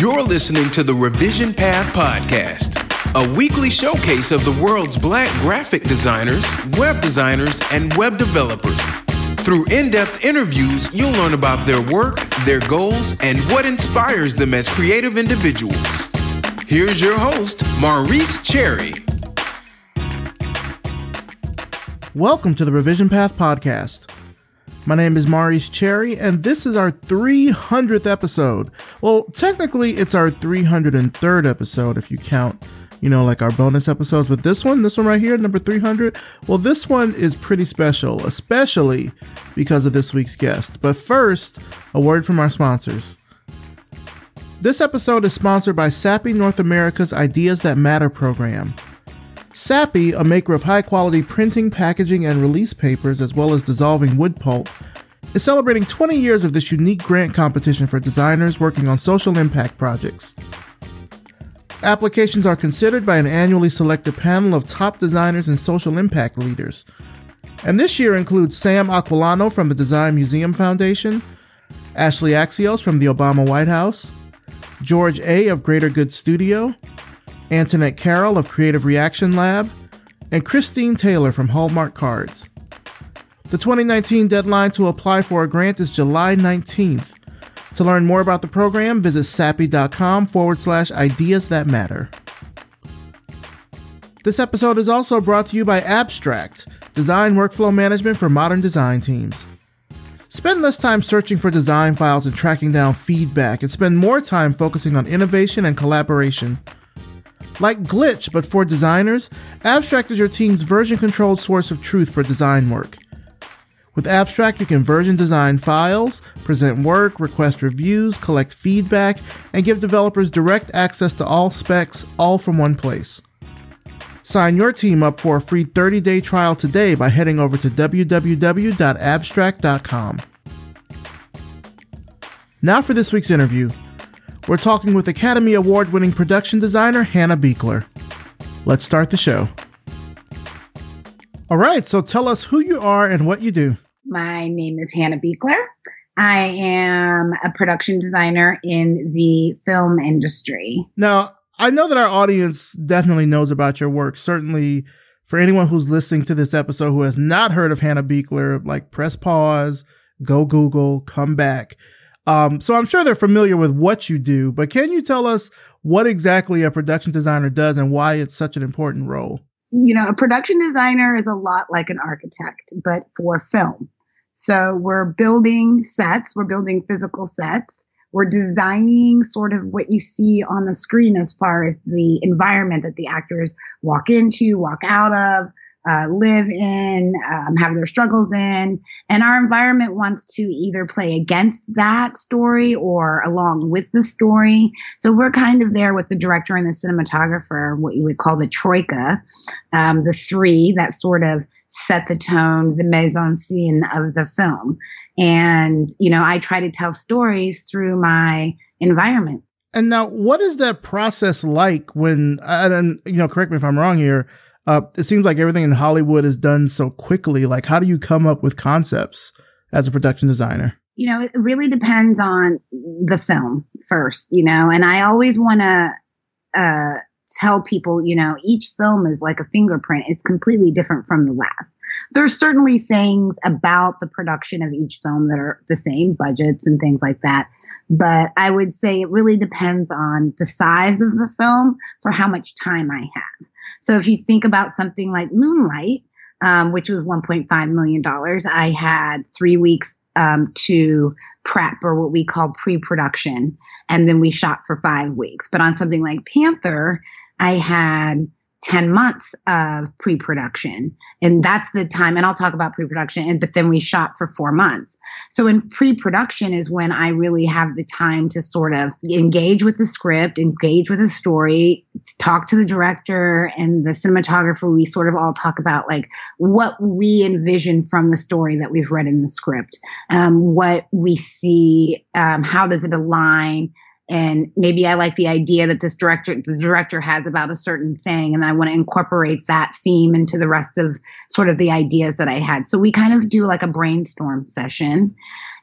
You're listening to the Revision Path Podcast, a weekly showcase of the world's black graphic designers, web designers, and web developers. Through in depth interviews, you'll learn about their work, their goals, and what inspires them as creative individuals. Here's your host, Maurice Cherry. Welcome to the Revision Path Podcast. My name is Maurice Cherry, and this is our 300th episode. Well, technically, it's our 303rd episode if you count, you know, like our bonus episodes. But this one, this one right here, number 300, well, this one is pretty special, especially because of this week's guest. But first, a word from our sponsors. This episode is sponsored by Sappi North America's Ideas That Matter program. Sappi, a maker of high quality printing, packaging, and release papers, as well as dissolving wood pulp, is celebrating 20 years of this unique grant competition for designers working on social impact projects. Applications are considered by an annually selected panel of top designers and social impact leaders. And this year includes Sam Aquillano from the Design Museum Foundation, Ashleigh Axios from the Obama White House, George Aye. of Greater Good Studio, Antoinette Carroll of Creative Reaction Lab, and Christine Taylor from Hallmark Cards. The 2019 deadline to apply for a grant is July 19th. To learn more about the program, visit sappi.com forward slash ideas that matter. This episode is also brought to you by Abstract, design workflow management for modern design teams. Spend less time searching for design files and tracking down feedback, and spend more time focusing on innovation and collaboration. Like Glitch, but for designers, Abstract is your team's version controlled source of truth for design work. With Abstract, you can version design files, present work, request reviews, collect feedback, and give developers direct access to all specs, all from one place. Sign your team up for a free 30 day trial today by heading over to www.abstract.com. Now for this week's interview. We're talking with Academy Award winning production designer Hannah Beachler. Let's start the show. All right, so tell us who you are and what you do. My name is Hannah Beachler. I am a production designer in the film industry. Now, I know that our audience definitely knows about your work. Certainly, for anyone who's listening to this episode who has not heard of Hannah Beachler, like press pause, go Google, come back. Um, so I'm sure they're familiar with what you do, but can you tell us what exactly a production designer does and why it's such an important role? You know, a production designer is a lot like an architect, but for film. So we're building sets, we're building physical sets, we're designing sort of what you see on the screen as far as the environment that the actors walk into, walk out of, uh, live in, um, have their struggles in. And our environment wants to either play against that story or along with the story. So we're kind of there with the director and the cinematographer, what you would call the troika, um, the three that sort of set the tone, the mise en scene of the film. And, you know, I try to tell stories through my environment. And now, what is that process like when, and you know, correct me if I'm wrong here, uh, it seems like everything in Hollywood is done so quickly. Like, how do you come up with concepts as a production designer? You know, it really depends on the film first, you know, and I always want to uh, tell people, you know, each film is like a fingerprint. It's completely different from the last. There's certainly things about the production of each film that are the same, budgets and things like that. But I would say it really depends on the size of the film for how much time I have. So if you think about something like Moonlight, um, which was $1.5 million, I had three weeks um, to prep or what we call pre-production, and then we shot for five weeks. But on something like Panther, I had 10 months of pre-production. And that's the time and i'll talk about pre-production and but then we shot for four months. So in pre-production is when i really have the time to sort of engage with the script engage with the story talk to the director and the cinematographer. We sort of all talk about like what we envision from the story that we've read in the script. Um, what we see um, how does it align and maybe I like the idea that this director the director has about a certain thing and I want to incorporate that theme into the rest of sort of the ideas that I had. So we kind of do like a brainstorm session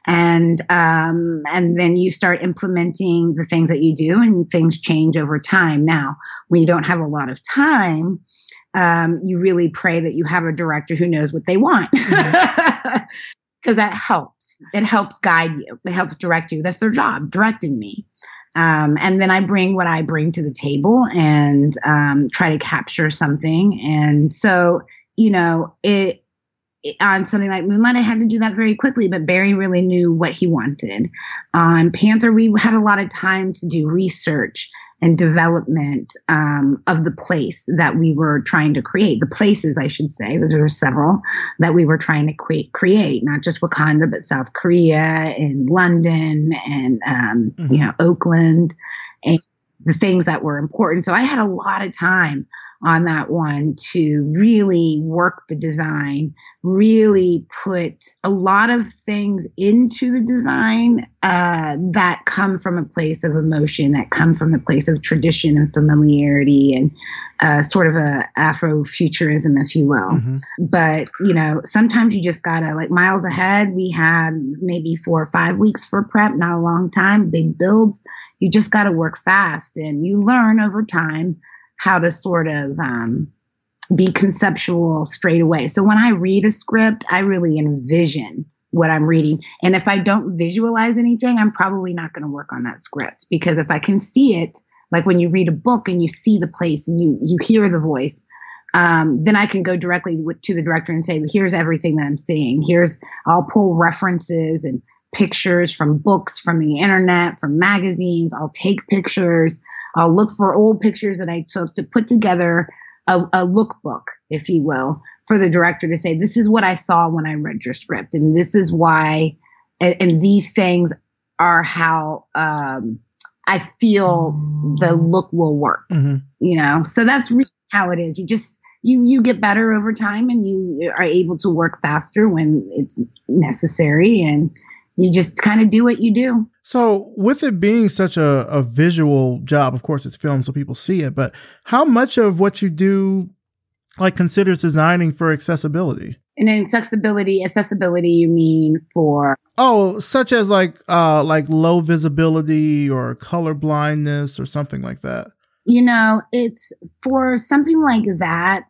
and um, and then you start implementing the things that you do and things change over time. Now when you don't have a lot of time um, you really pray that you have a director who knows what they want. Because mm-hmm. that helps. It helps guide you. It helps direct you. That's their job directing me um, and then I bring what I bring to the table and um, try to capture something. And so, you know, it, it, on something like Moonlight, I had to do that very quickly, but Barry really knew what he wanted. On Panther, we had a lot of time to do research and development um, of the place that we were trying to create. The places, I should say, there were several that we were trying to create, create not just Wakanda, but South Korea and London and, um, mm-hmm. you know, Oakland and the things that were important. So I had a lot of time on that one to really work the design, really put a lot of things into the design uh, that come from a place of emotion, that come from the place of tradition and familiarity and uh, sort of a Afrofuturism, if you will. Mm-hmm. But, you know, sometimes you just gotta, like miles ahead, we had maybe four or five weeks for prep, not a long time, big builds. You just gotta work fast and you learn over time how to sort of um, be conceptual straight away. So when I read a script, I really envision what I'm reading. And if I don't visualize anything, I'm probably not going to work on that script because if I can see it, like when you read a book and you see the place and you you hear the voice, um, then I can go directly to the director and say, "Here's everything that I'm seeing. Here's I'll pull references and pictures from books, from the internet, from magazines. I'll take pictures. I'll look for old pictures that I took to put together a, a lookbook, if you will, for the director to say, this is what I saw when I read your script. And this is why, and, and these things are how, um, I feel the look will work, mm-hmm. you know? So that's really how it is. You just, you, you get better over time and you are able to work faster when it's necessary. And, you just kind of do what you do. So, with it being such a, a visual job, of course, it's film so people see it, but how much of what you do like considers designing for accessibility? And accessibility, accessibility, you mean for oh, such as like uh like low visibility or color blindness or something like that. You know, it's for something like that.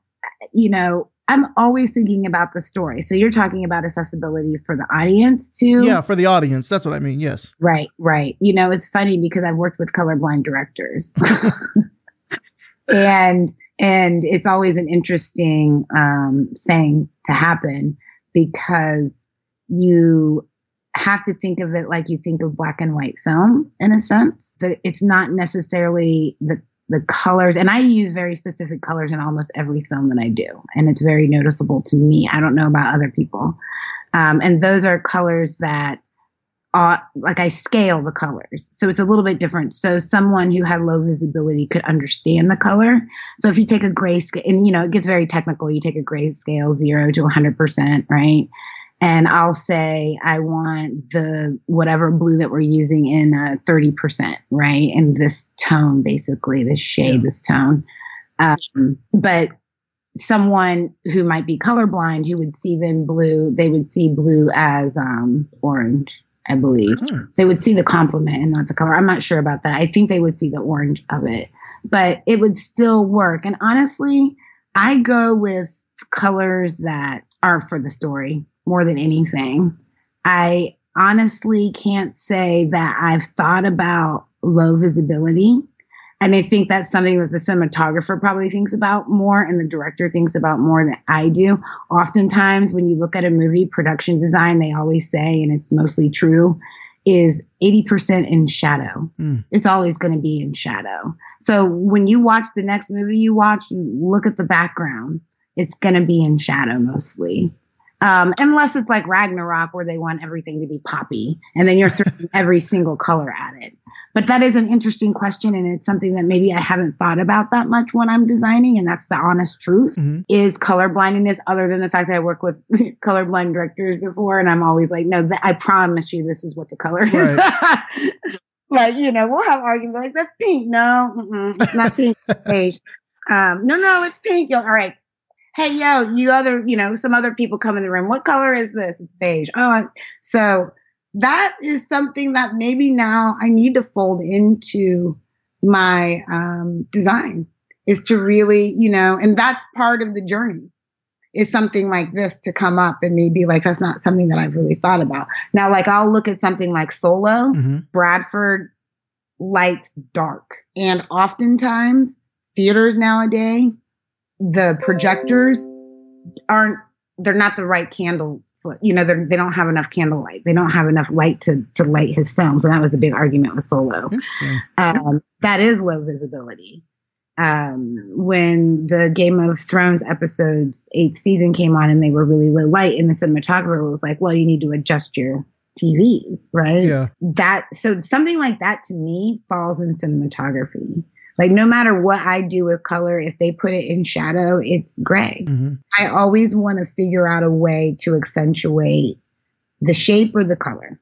You know, I'm always thinking about the story. So you're talking about accessibility for the audience too? Yeah, for the audience. That's what I mean. Yes. Right, right. You know, it's funny because I've worked with colorblind directors. and and it's always an interesting um, thing to happen because you have to think of it like you think of black and white film in a sense that it's not necessarily the the colors and i use very specific colors in almost every film that i do and it's very noticeable to me. I don't know about other people. Um, and those are colors that are like i scale the colors so it's a little bit different. So someone who had low visibility could understand the color. So if you take a gray scale and you know it gets very technical. You take a gray scale 0 to 100% right and I'll say I want the whatever blue that we're using in a 30%, right? And this tone, basically, this shade, yeah. this tone. Um, but someone who might be colorblind who would see then blue, they would see blue as um, orange, I believe. Hmm. They would see the complement and not the color. I'm not sure about that. I think they would see the orange of it, but it would still work. And honestly, I go with colors that are for the story more than anything. I honestly can't say that I've thought about low visibility. And I think that's something that the cinematographer probably thinks about more and the director thinks about more than I do. Oftentimes, when you look at a movie, production design, they always say, and it's mostly true, is 80% in shadow. Mm. It's always going to be in shadow. So when you watch the next movie you watch, you look at the background, it's going to be in shadow mostly. Um, unless it's like Ragnarok where they want everything to be poppy and then you're throwing every single color at it. But that is an interesting question and it's something that maybe I haven't thought about that much when I'm designing and that's the honest truth mm-hmm. is color blindness other than the fact that I work with colorblind directors before and I'm always like, no, th- I promise you this is what the color is. Right. like, you know, we'll have arguments like that's pink. No, it's not pink. Um, no, no, it's pink. You'll, all right, hey, yo, you other, you know, some other people come in the room. What color is this? It's beige. Oh, so that is something that maybe now I need to fold into my um, design is to really, you know, and that's part of the journey is something like this to come up and maybe like that's not something that I've really thought about. Now, like I'll look at something like Solo, mm-hmm. Bradford lights dark. And oftentimes theaters nowadays, the projectors aren't they're not the right candle you know they don't have enough candlelight they don't have enough light to to light his films. And that was the big argument with solo. Um, that is low visibility. Um, when the game of thrones episodes eighth season came on and they were really low light and the cinematographer was like well you need to adjust your tvs right? Yeah. That so something like that to me falls in cinematography like no matter what I do with color, if they put it in shadow, it's gray. Mm-hmm. I always want to figure out a way to accentuate the shape or the color.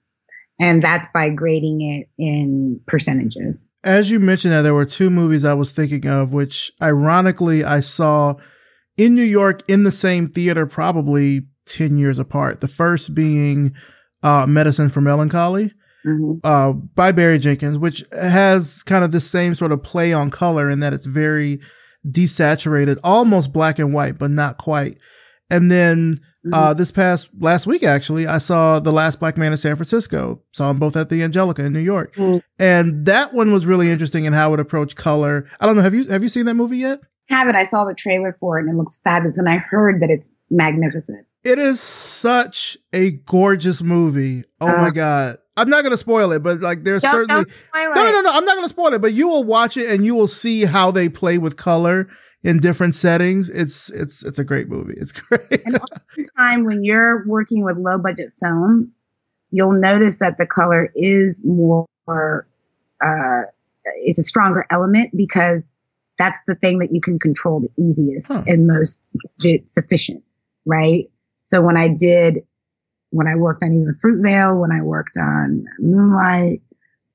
And that's by grading it in percentages. As you mentioned that there were two movies I was thinking of, which ironically I saw in New York in the same theater, probably 10 years apart. The first being uh, Medicine for Melancholy mm-hmm. uh, by Barry Jenkins, which has kind of the same sort of play on color in that it's very desaturated, almost black and white, but not quite. And then uh, mm-hmm. uh, this past last week, actually, I saw The Last Black Man in San Francisco. Saw them both at the Angelica in New York, mm-hmm. and that one was really interesting in how it approached color. I don't know. Have you have you seen that movie yet? Have it. I saw the trailer for it, and it looks fabulous. And I heard that it's magnificent. It is such a gorgeous movie. Oh uh, my god! I'm not gonna spoil it, but like there's don't, certainly don't no, no, no, no. I'm not gonna spoil it, but you will watch it and you will see how they play with color in different settings. It's it's it's a great movie. It's great. and time when you're working with low budget films, you'll notice that the color is more uh, it's a stronger element because that's the thing that you can control the easiest huh. and most sufficient, right? So when I did when I worked on even Fruitvale, when I worked on Moonlight,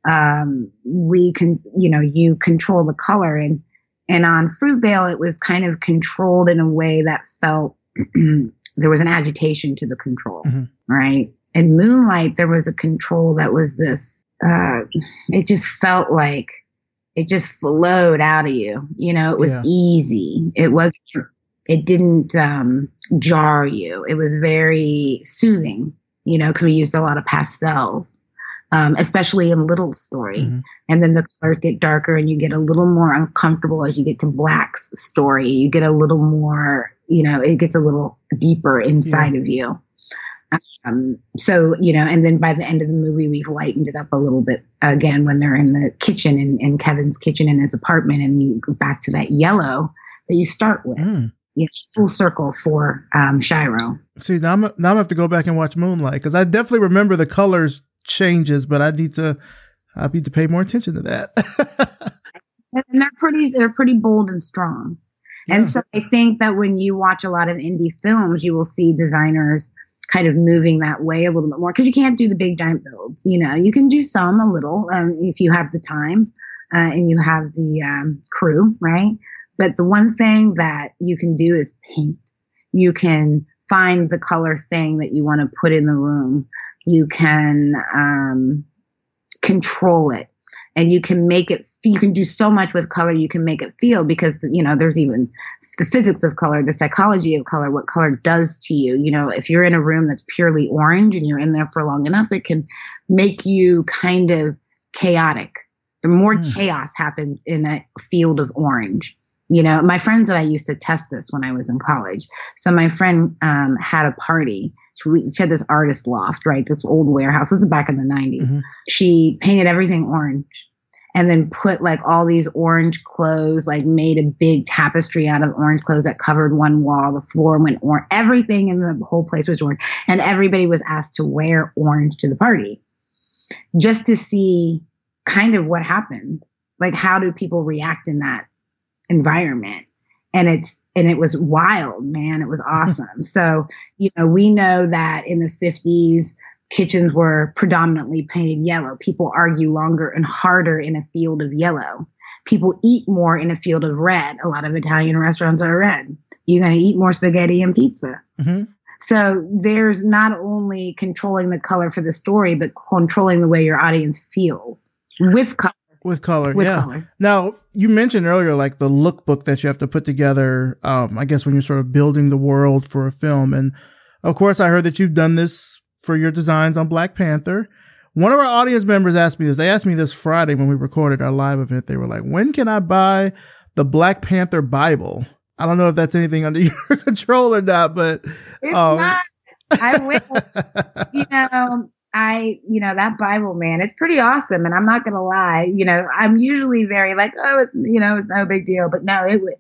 um, we can, you know, you control the color and, and on Fruitvale, it was kind of controlled in a way that felt there was an agitation to the control, mm-hmm. right? And Moonlight, there was a control that was this, uh, it just felt like it just flowed out of you. You know, it was yeah. easy. It was it didn't um, jar you. It was very soothing, you know, because we used a lot of pastels, um, especially in Little Story. Mm-hmm. And then the colors get darker and you get a little more uncomfortable as you get to Black's story. You get a little more, you know, it gets a little deeper inside yeah. of you. Um, so, you know, and then by the end of the movie, we've lightened it up a little bit again when they're in the kitchen in, in Kevin's kitchen in his apartment and you go back to that yellow that you start with. Mm you know, full circle for um, Chiron. See, now I'm, now I'm gonna have to go back and watch Moonlight because I definitely remember the colors changes, but I need to I need to pay more attention to that. and they're pretty they're pretty bold and strong. Yeah. And so I think that when you watch a lot of indie films, you will see designers kind of moving that way a little bit more because you can't do the big giant builds. You know, you can do some a little um, if you have the time uh, and you have the um, crew, right? But the one thing that you can do is paint. You can find the color thing that you want to put in the room. You can um, control it and you can make it you can do so much with color you can make it feel because you know there's even the physics of color the psychology of color what color does to you you know if you're in a room that's purely orange and you're in there for long enough it can make you kind of chaotic the more mm. chaos happens in a field of orange you know, my friends and I used to test this when I was in college. So my friend um, had a party. She, she, had this artist loft, right? This old warehouse. This is back in the 90s. Mm-hmm. She painted everything orange and then put like all these orange clothes, like made a big tapestry out of orange clothes that covered one wall. The floor went orange. Everything in the whole place was orange. And everybody was asked to wear orange to the party just to see kind of what happened. Like, how do people react in that environment. And it's, and it was wild, man. It was awesome. so, you know, we know that in the 50s, kitchens were predominantly painted yellow. People argue longer and harder in a field of yellow. People eat more in a field of red. A lot of Italian restaurants are red. You're going to eat more spaghetti and pizza. Mm-hmm. So there's not only controlling the color for the story, but controlling the way your audience feels with color. With color, with yeah. Color. Now you mentioned earlier, like the lookbook that you have to put together. Um, I guess when you're sort of building the world for a film, and of course, I heard that you've done this for your designs on Black Panther. One of our audience members asked me this. They asked me this Friday when we recorded our live event. They were like, "When can I buy the Black Panther Bible?" I don't know if that's anything under your control or not, but it's um, not. I will. you know, I, you know, that Bible, man, it's pretty awesome. And I'm not going to lie, you know, I'm usually very like, oh, it's, you know, it's no big deal. But no, it was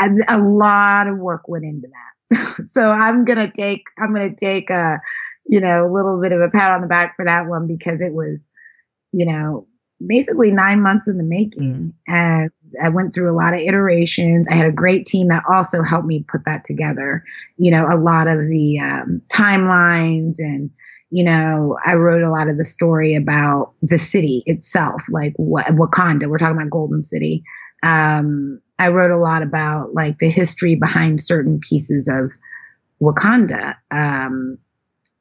a, a lot of work went into that. so I'm going to take, I'm going to take a, you know, a little bit of a pat on the back for that one because it was, you know, basically nine months in the making. Mm. And I went through a lot of iterations. I had a great team that also helped me put that together. You know, a lot of the um, timelines and, you know, I wrote a lot of the story about the city itself, like Wakanda. We're talking about Golden City. Um, I wrote a lot about like the history behind certain pieces of Wakanda. Um,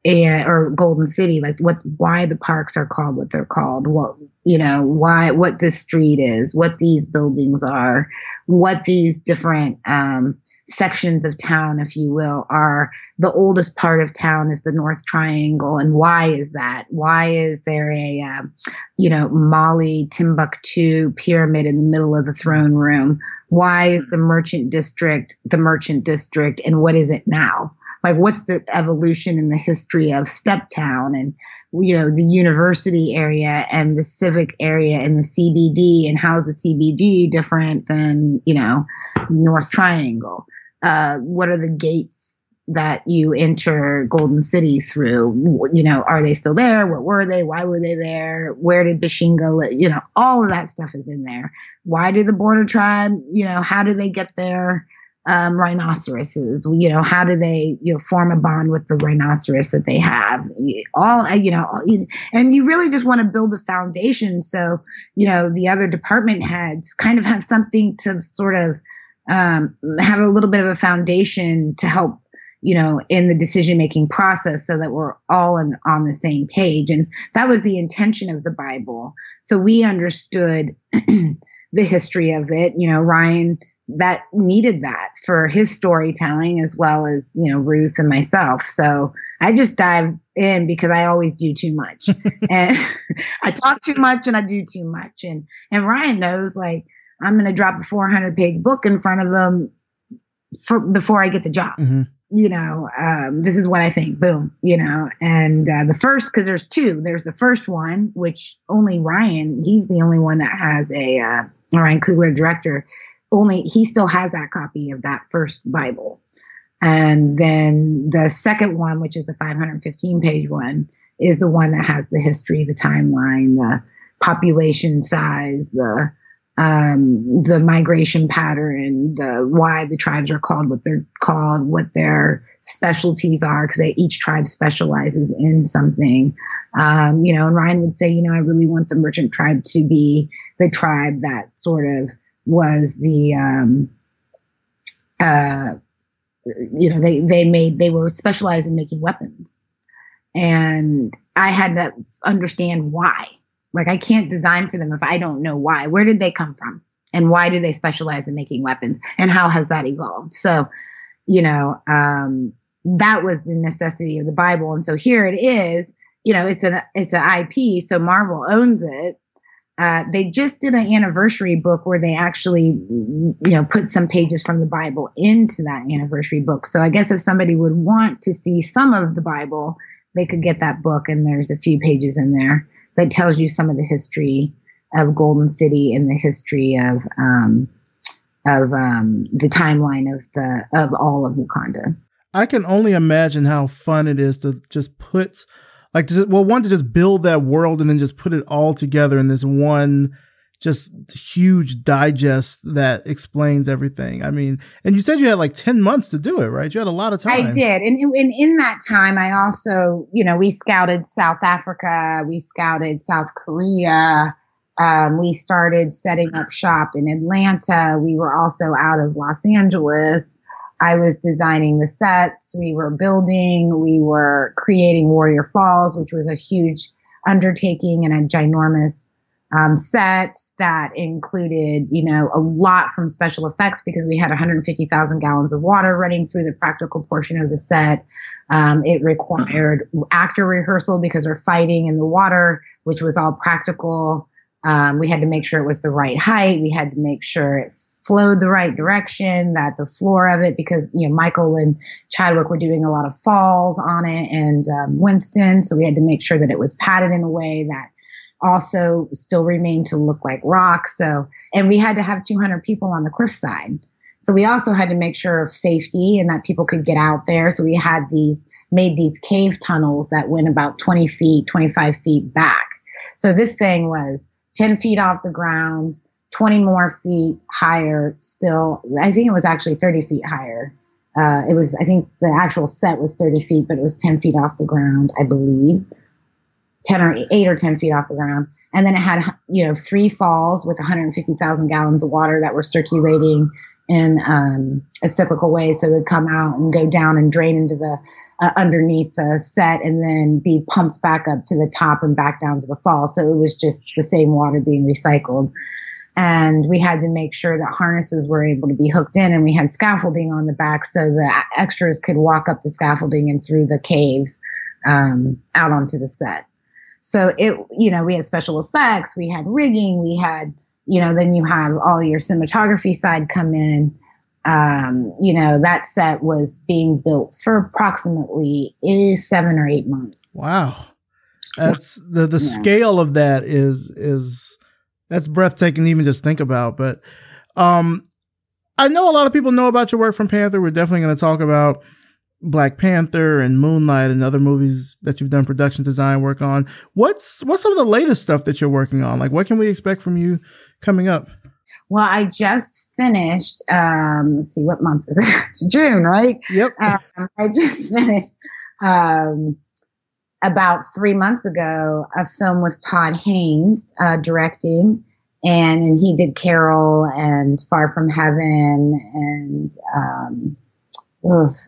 and or Golden City, like what why the parks are called what they're called, what you know, why what this street is, what these buildings are, what these different um, sections of town, if you will, are. The oldest part of town is the North Triangle, and why is that? Why is there a uh, you know Mali Timbuktu pyramid in the middle of the throne room? Why is the Merchant District the Merchant District, and what is it now? like what's the evolution in the history of Steptown and you know the university area and the civic area and the CBD and how's the CBD different than you know North Triangle? Uh, what are the gates that you enter Golden City through? You know, are they still there? What were they? Why were they there? Where did Bashenga? Live? You know, all of that stuff is in there. Why do the border tribe? You know, how do they get there? Um, rhinoceroses? You know, how do they you know form a bond with the rhinoceros that they have? All you know, and you really just want to build a foundation so you know the other department heads kind of have something to sort of um, have a little bit of a foundation to help you know in the decision making process so that we're all in, on the same page and that was the intention of the bible so we understood the history of it you know ryan that needed that for his storytelling as well as you know Ruth and myself. So I just dive in because I always do too much, and I talk too much and I do too much. And and Ryan knows like I'm going to drop a 400 page book in front of him for, before I get the job. Mm-hmm. You know, um, this is what I think. Boom. You know, and uh, the first because there's two. There's the first one, which only Ryan. He's the only one that has a uh, Ryan Coogler director only he still has that copy of that first Bible. And then the second one, which is the 515 page one, is the one that has the history, the timeline, the population size, the um, the migration pattern, the why the tribes are called what they're called, what their specialties are, because each tribe specializes in something. Um, you know, and Ryan would say, you know, I really want the merchant tribe to be the tribe that sort of was the um, uh, you know they they made they were specialized in making weapons. And i had to understand why. Like i can't design for them if i don't know why. Where did they come from? And why do they specialize in making weapons? And how has that evolved? So you know um, that was the necessity of the bible. And so here it is you know it's an it's an ip so marvel owns it uh, they just did an anniversary book where they actually, you know, put some pages from the Bible into that anniversary book. So I guess if somebody would want to see some of the Bible, they could get that book, and there's a few pages in there that tells you some of the history of Golden City and the history of um, of um, the timeline of the of all of Wakanda. I can only imagine how fun it is to just put like to, well, one to just build that world and then just put it all together in this one just huge digest that explains everything. I mean, and you said you had like 10 months to do it, right? You had a lot of time. I did. And, and in that time, I also, you know, we scouted South Africa, we scouted South Korea. Um, we started setting up shop in Atlanta. We were also out of Los Angeles. I was designing the sets, we were building, we were creating Warrior Falls, which was a huge undertaking and a ginormous um, that included, you know, a lot from special effects because we had 150,000 gallons of water running through the practical portion of the set. Um, it required actor rehearsal because we're fighting in the water, which was all practical. Um, we had to make sure it was the right height. We had to make sure it flowed the right direction, that the floor of it, because, you know, Michael and Chadwick were doing a lot of falls on it and um, Winston. So we had to make sure that it was padded in a way that also still remained to look like rock. So, and we had to have 200 people on the cliffside. So we also had to make sure of safety and that people could get out there. So we had these, made these cave tunnels that went about 20 feet, 25 feet back. So this thing was 10 feet off the ground, 20 more feet higher still. I think it was actually 30 feet higher. Uh, it was, I think the actual set was 30 feet, but it was 10 feet off the ground, I believe. 10 or 8 or 10 feet off the ground. And then it had, you know, three falls with 150,000 gallons of water that were circulating in um, a cyclical way. So it would come out and go down and drain into the uh, underneath the set and then be pumped back up to the top and back down to the fall. So it was just the same water being recycled. And we had to make sure that harnesses were able to be hooked in and we had scaffolding on the back so the extras could walk up the scaffolding and through the caves um, out onto the set. So it, you know, we had special effects, we had rigging, we had, you know, then you have all your cinematography side come in. Um, you know, that set was being built for approximately is seven or eight months. Wow. That's the, the yeah. scale of that is, is, that's breathtaking to even just think about. But, um, I know a lot of people know about your work from Panther. We're definitely going to talk about Black Panther and Moonlight and other movies that you've done production design work on. What's what's some of the latest stuff that you're working on? Like what can we expect from you coming up? Well, I just finished. Um, let's see, what month is it? It's June, right? Yep. Um, I just finished um, about three months ago a film with Todd Haynes uh, directing, and and he did Carol and Far from Heaven and um,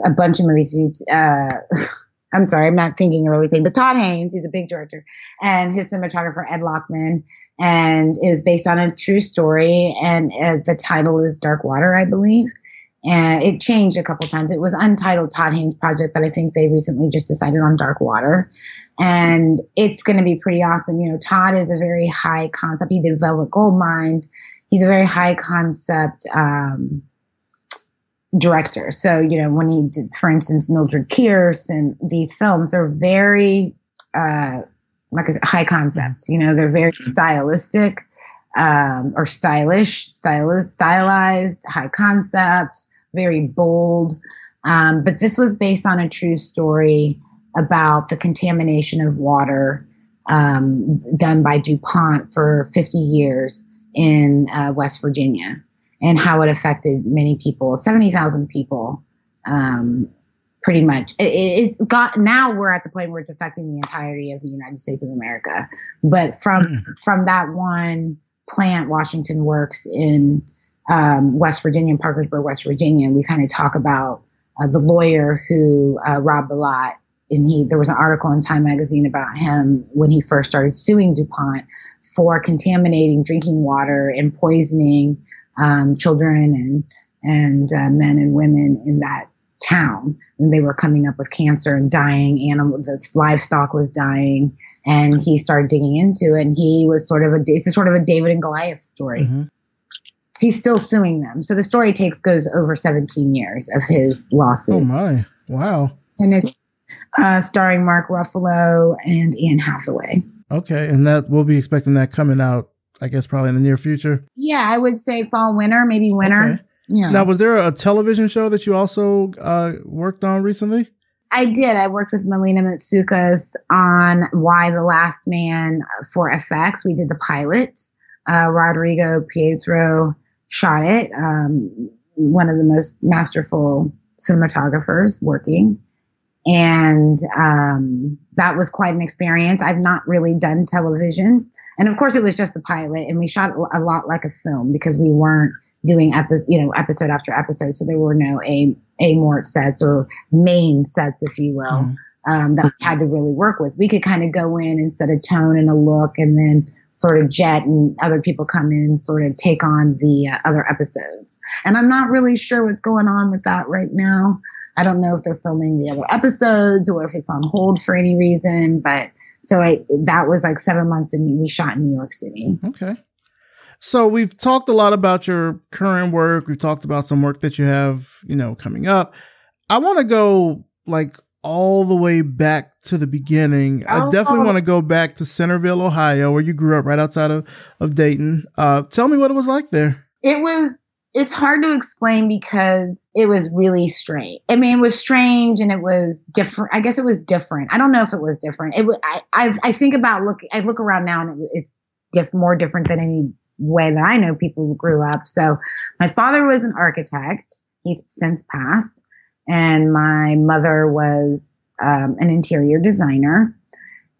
a bunch of movies. Uh, I'm sorry, I'm not thinking of everything, but Todd Haynes, he's a big director, and his cinematographer Ed Lachman, and it is based on a true story, and uh, the title is Dark Water, I believe. And it changed a couple times. It was untitled Todd Haynes Project, but I think they recently just decided on Dark Water. And it's going to be pretty awesome. You know, Todd is a very high concept. He did Velvet Goldmine. He's a very high concept um, director. So, you know, when he did, for instance, Mildred Pierce and these films, they're very, uh, like a high concept, you know, they're very stylistic, um, or stylish, stylized, stylized, high concept, very bold. Um, but this was based on a true story about the contamination of water, um, done by DuPont for 50 years in uh, West Virginia and how it affected many people, 70,000 people. Um, pretty much it, has got now we're at the point where it's affecting the entirety of the united states of america but from mm. from that one plant washington works in um, west virginia parkersburg west virginia we kind of talk about uh, the lawyer who uh, a lot. and he there was an article in time magazine about him when he first started suing dupont for contaminating drinking water and poisoning um, children and and uh, men and women in that town and they were coming up with cancer and dying animal the livestock was dying and he started digging into it and he was sort of a it's a sort of a david and goliath story mm-hmm. He's still suing them so the story takes goes over 17 years of his lawsuit oh my wow and it's uh, starring mark ruffalo and anne hathaway okay and that we'll be expecting that coming out I guess probably in the near future. Yeah, I would say fall, winter, maybe winter. Okay. Yeah. Now, was there a television show that you also uh, worked on recently? I did. I worked with Melina Matsoukas on Y the Last Man for FX. We did the pilot. Uh, Rodrigo Prieto shot it. Um, one of the most masterful cinematographers working. And um, that was quite an experience. I've not really done television. And of course, it was just the pilot, and we shot a lot like a film because we weren't doing episode, you know, episode after episode. So there were no a amort sets or main sets, if you will, mm. um, that we had to really work with. We could kind of go in and set a tone and a look, and then sort of jet and other people come in and sort of take on the uh, other episodes. And I'm not really sure what's going on with that right now. I don't know if they're filming the other episodes or if it's on hold for any reason, but so I that was like seven months and we shot in New York City. Okay. So we've talked a lot about your current work. We've talked about some work that you have, you know, coming up. I want to go like all the way back to the beginning. Oh. I definitely want to go back to Centerville, Ohio, where you grew up right outside of, of Dayton. Uh, tell me what it was like there. It was, it's hard to explain because it was really strange. I mean, it was strange and it was different. I guess it was different. I don't know if it was different. It was, I, I, I think about look, I look around now and it, it's diff, more different than any way that I know people grew up. So my father was an architect. He's since passed. And my mother was um, an interior designer.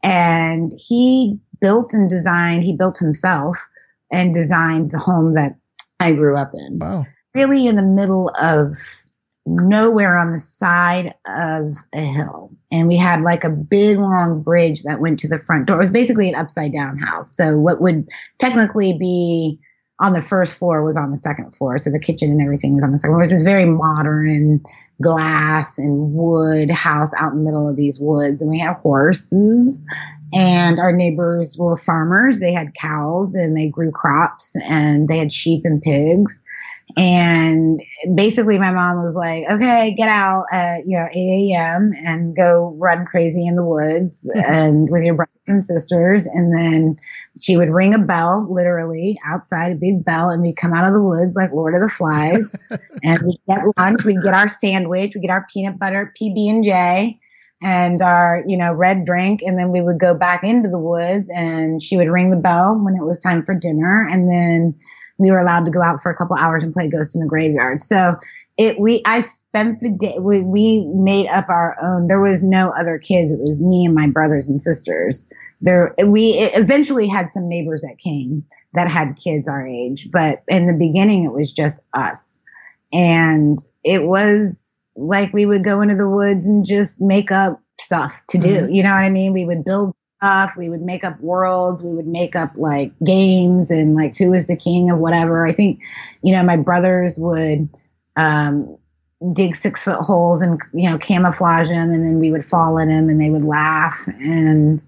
And he built and designed, he built himself and designed the home that I grew up in. Wow. Really in the middle of nowhere on the side of a hill. And we had like a big long bridge that went to the front door. It was basically an upside down house. So what would technically be on the first floor was on the second floor. So the kitchen and everything was on the second floor. It was this very modern glass and wood house out in the middle of these woods. And we had horses and our neighbors were farmers. They had cows and they grew crops and they had sheep and pigs. And basically, my mom was like, okay, get out at, you know, 8 a.m. and go run crazy in the woods and with your brothers and sisters. And then she would ring a bell, literally outside, a big bell, and we'd come out of the woods like Lord of the Flies. and we'd get lunch, we'd get our sandwich, we'd get our peanut butter PB&J and our, you know, red drink. And then we would go back into the woods and she would ring the bell when it was time for dinner. And then we were allowed to go out for a couple hours and play Ghost in the Graveyard. So it we I spent the day we, we made up our own. There was no other kids. It was me and my brothers and sisters. There we eventually had some neighbors that came that had kids our age, but in the beginning it was just us. And it was like we would go into the woods and just make up stuff to do. Mm-hmm. You know what I mean? We would build stuff. We would make up worlds. We would make up like games and like who is the king of whatever. I think, you know, my brothers would um, dig six foot holes and you know camouflage them, and then we would fall in them, and they would laugh. And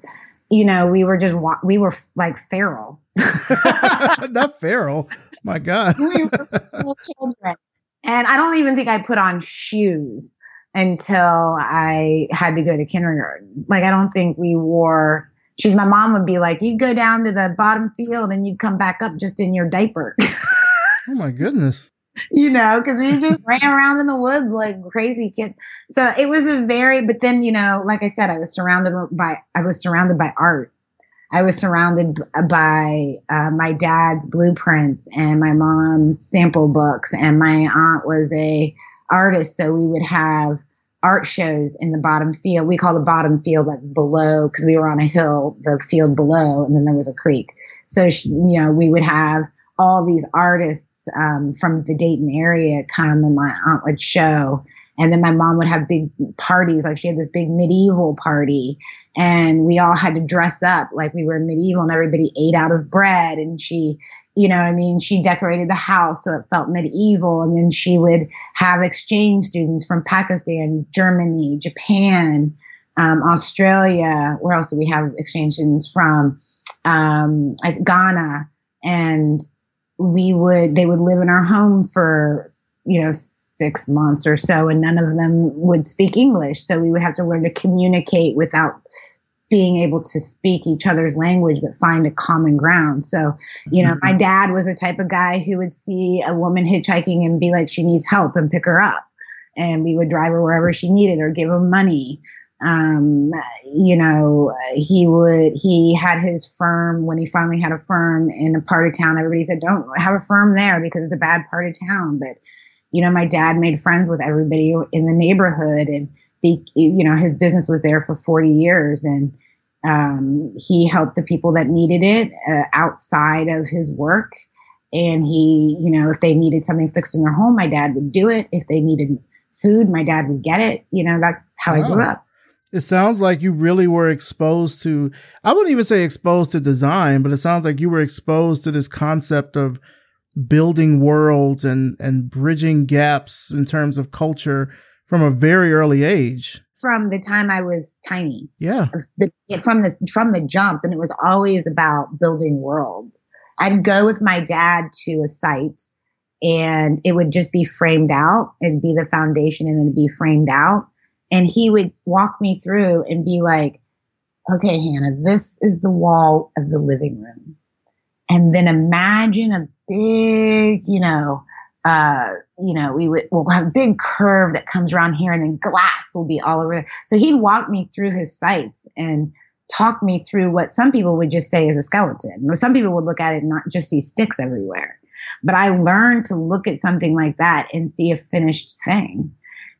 you know, we were just we were like feral. Not feral. My God. we were children. And I don't even think I put on shoes until I had to go to kindergarten. Like, I don't think we wore she's my mom would be like, you go down to the bottom field and you'd come back up just in your diaper. oh my goodness. You know, because we just ran around in the woods like crazy kids. So it was a very, but then, you know, like I said, I was surrounded by, I was surrounded by art. I was surrounded by uh, my dad's blueprints and my mom's sample books, and my aunt was a artist, so we would have art shows in the bottom field. We call the bottom field like below because we were on a hill, the field below, and then there was a creek. So you know, we would have all these artists um, from the Dayton area come, and my aunt would show. And then my mom would have big parties, like she had this big medieval party, and we all had to dress up like we were medieval, and everybody ate out of bread, and she you know what I mean? She decorated the house so it felt medieval. And then she would have exchange students from Pakistan, Germany, Japan, um, Australia. Where else do we have exchange students from? Um, Ghana. And we would, they would live in our home for, you know, six months or so, and none of them would speak English. So we would have to learn to communicate without being able to speak each other's language but find a common ground. So, you know, my mm-hmm. dad was the type of guy who would see a woman hitchhiking and be like, she needs help and pick her up. And we would drive her wherever she needed or give her money. Um, you know, he would, he had his firm when he finally had a firm in a part of town. Everybody said, don't have a firm there because it's a bad part of town. But, you know, my dad made friends with everybody in the neighborhood and, be, you know, his business was there for 40 years and um, he helped the people that needed it uh, outside of his work. And he, you know, if they needed something fixed in their home, my dad would do it. If they needed food, my dad would get it. You know, that's how wow. I grew up. It sounds like you really were exposed to, I wouldn't even say exposed to design, but it sounds like you were exposed to this concept of building worlds and, and bridging gaps in terms of culture from a very early age. From the time I was tiny. Yeah. From the, from the jump. And it was always about building worlds. I'd go with my dad to a site and it would just be framed out. It'd be the foundation and it'd be framed out. And he would walk me through and be like, okay, Hannah, this is the wall of the living room. And then imagine a big, you know, uh, you know, we would we'll have a big curve that comes around here and then glass will be all over there. So he'd walk me through his sites and talk me through what some people would just say is a skeleton. Or some people would look at it and not just see sticks everywhere. But I learned to look at something like that and see a finished thing.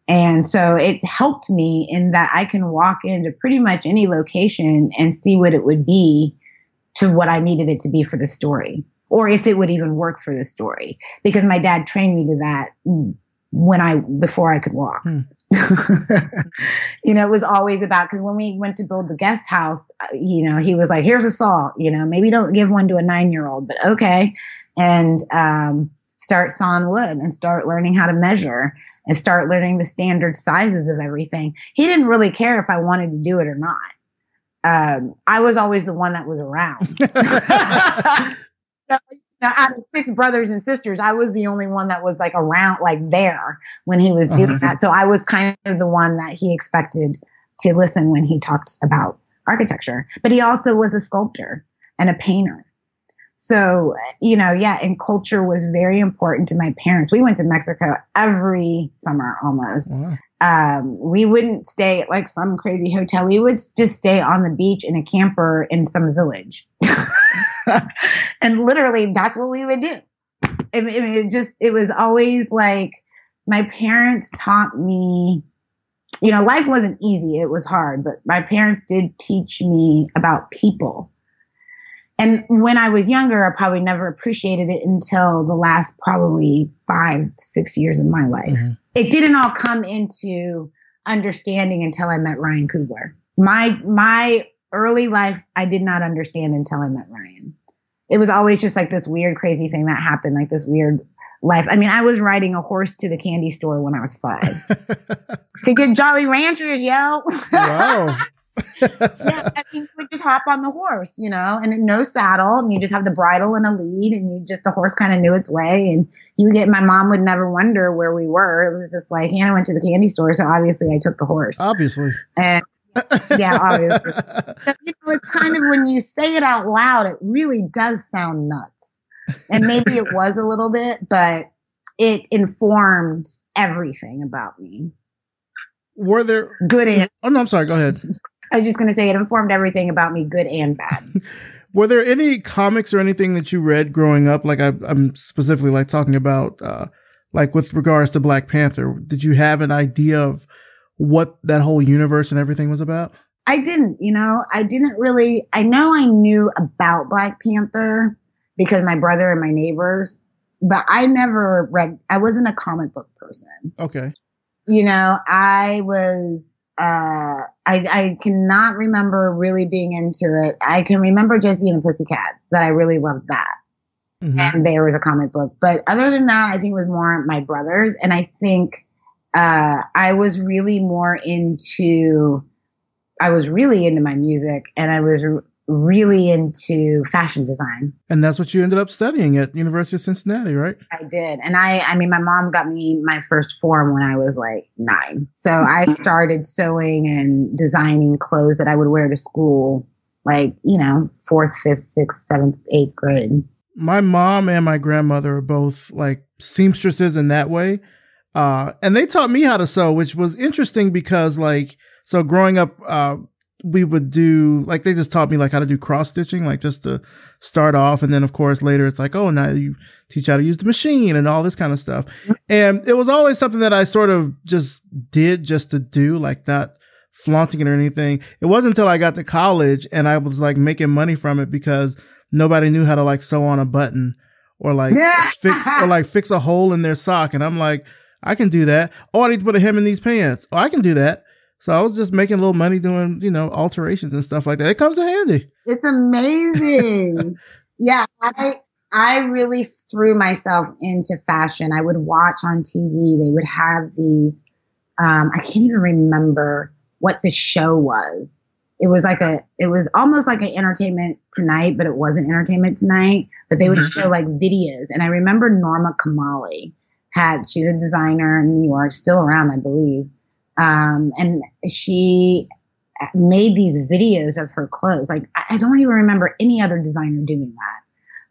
And so it helped me in that I can walk into pretty much any location and see what it would be to what I needed it to be for the story, or if it would even work for the story, because my dad trained me to that when I before I could walk. Hmm. you know, it was always about because when we went to build the guest house, uh, you know, he was like, "Here's a saw. You know, maybe don't give one to a nine year old, but okay." And um, start sawing wood and start learning how to measure and start learning the standard sizes of everything. He didn't really care if I wanted to do it or not. Um, I was always the one that was around. so, you know, out of six brothers and sisters, I was the only one that was like around, like there when he was doing uh-huh. that. So I was kind of the one that he expected to listen when he talked about architecture. But he also was a sculptor and a painter. So, you know, yeah, and culture was very important to my parents. We went to Mexico every summer almost. Uh-huh. Um, we wouldn't stay at like some crazy hotel. We would just stay on the beach in a camper in some village. and literally, that's what we would do. I mean, it just, it was always like my parents taught me, you know, life wasn't easy. It was hard, but my parents did teach me about people and when I was younger, I probably never appreciated it until the last probably five, six years of my life. Mm-hmm. It didn't all come into understanding until I met Ryan Coogler. My, my early life, I did not understand until I met Ryan. It was always just like this weird, crazy thing that happened, like this weird life. I mean, I was riding a horse to the candy store when I was five to get Jolly Ranchers, yo. Wow. yeah, I mean, you would just hop on the horse, you know, and no saddle, and you just have the bridle and a lead, and you just the horse kind of knew its way, and you get. My mom would never wonder where we were. It was just like Hannah went to the candy store, so obviously I took the horse. Obviously, and yeah, obviously. so, you know, it's kind of when you say it out loud, it really does sound nuts, and maybe it was a little bit, but it informed everything about me. Were there good and oh no, I'm sorry. Go ahead. I was just going to say it informed everything about me, good and bad. Were there any comics or anything that you read growing up? Like I, am specifically like talking about, uh, like with regards to Black Panther. Did you have an idea of what that whole universe and everything was about? I didn't. You know, I didn't really. I know I knew about Black Panther because my brother and my neighbors, but I never read. I wasn't a comic book person. Okay. You know, I was uh, I, I cannot remember really being into it. I can remember Josie and the Pussycats that I really loved that. Mm-hmm. And there was a comic book. But other than that, I think it was more my brothers. And I think uh, I was really more into, I was really into my music and I was really into fashion design. And that's what you ended up studying at University of Cincinnati, right? I did. And I I mean my mom got me my first form when I was like 9. So I started sewing and designing clothes that I would wear to school like, you know, 4th, 5th, 6th, 7th, 8th grade. My mom and my grandmother are both like seamstresses in that way. Uh, and they taught me how to sew, which was interesting because like, so growing up, uh, we would do like they just taught me like how to do cross stitching, like just to start off, and then of course later it's like, oh, now you teach how to use the machine and all this kind of stuff. And it was always something that I sort of just did just to do, like not flaunting it or anything. It wasn't until I got to college and I was like making money from it because nobody knew how to like sew on a button or like fix or like fix a hole in their sock. And I'm like, I can do that. Oh, I need to put a hem in these pants. Oh, I can do that. So I was just making a little money doing, you know, alterations and stuff like that. It comes in handy. It's amazing. yeah, I I really threw myself into fashion. I would watch on TV. They would have these. Um, I can't even remember what the show was. It was like a. It was almost like an Entertainment Tonight, but it wasn't Entertainment Tonight. But they would mm-hmm. show like videos, and I remember Norma Kamali had. She's a designer in New York, still around, I believe. Um, and she made these videos of her clothes. Like I don't even remember any other designer doing that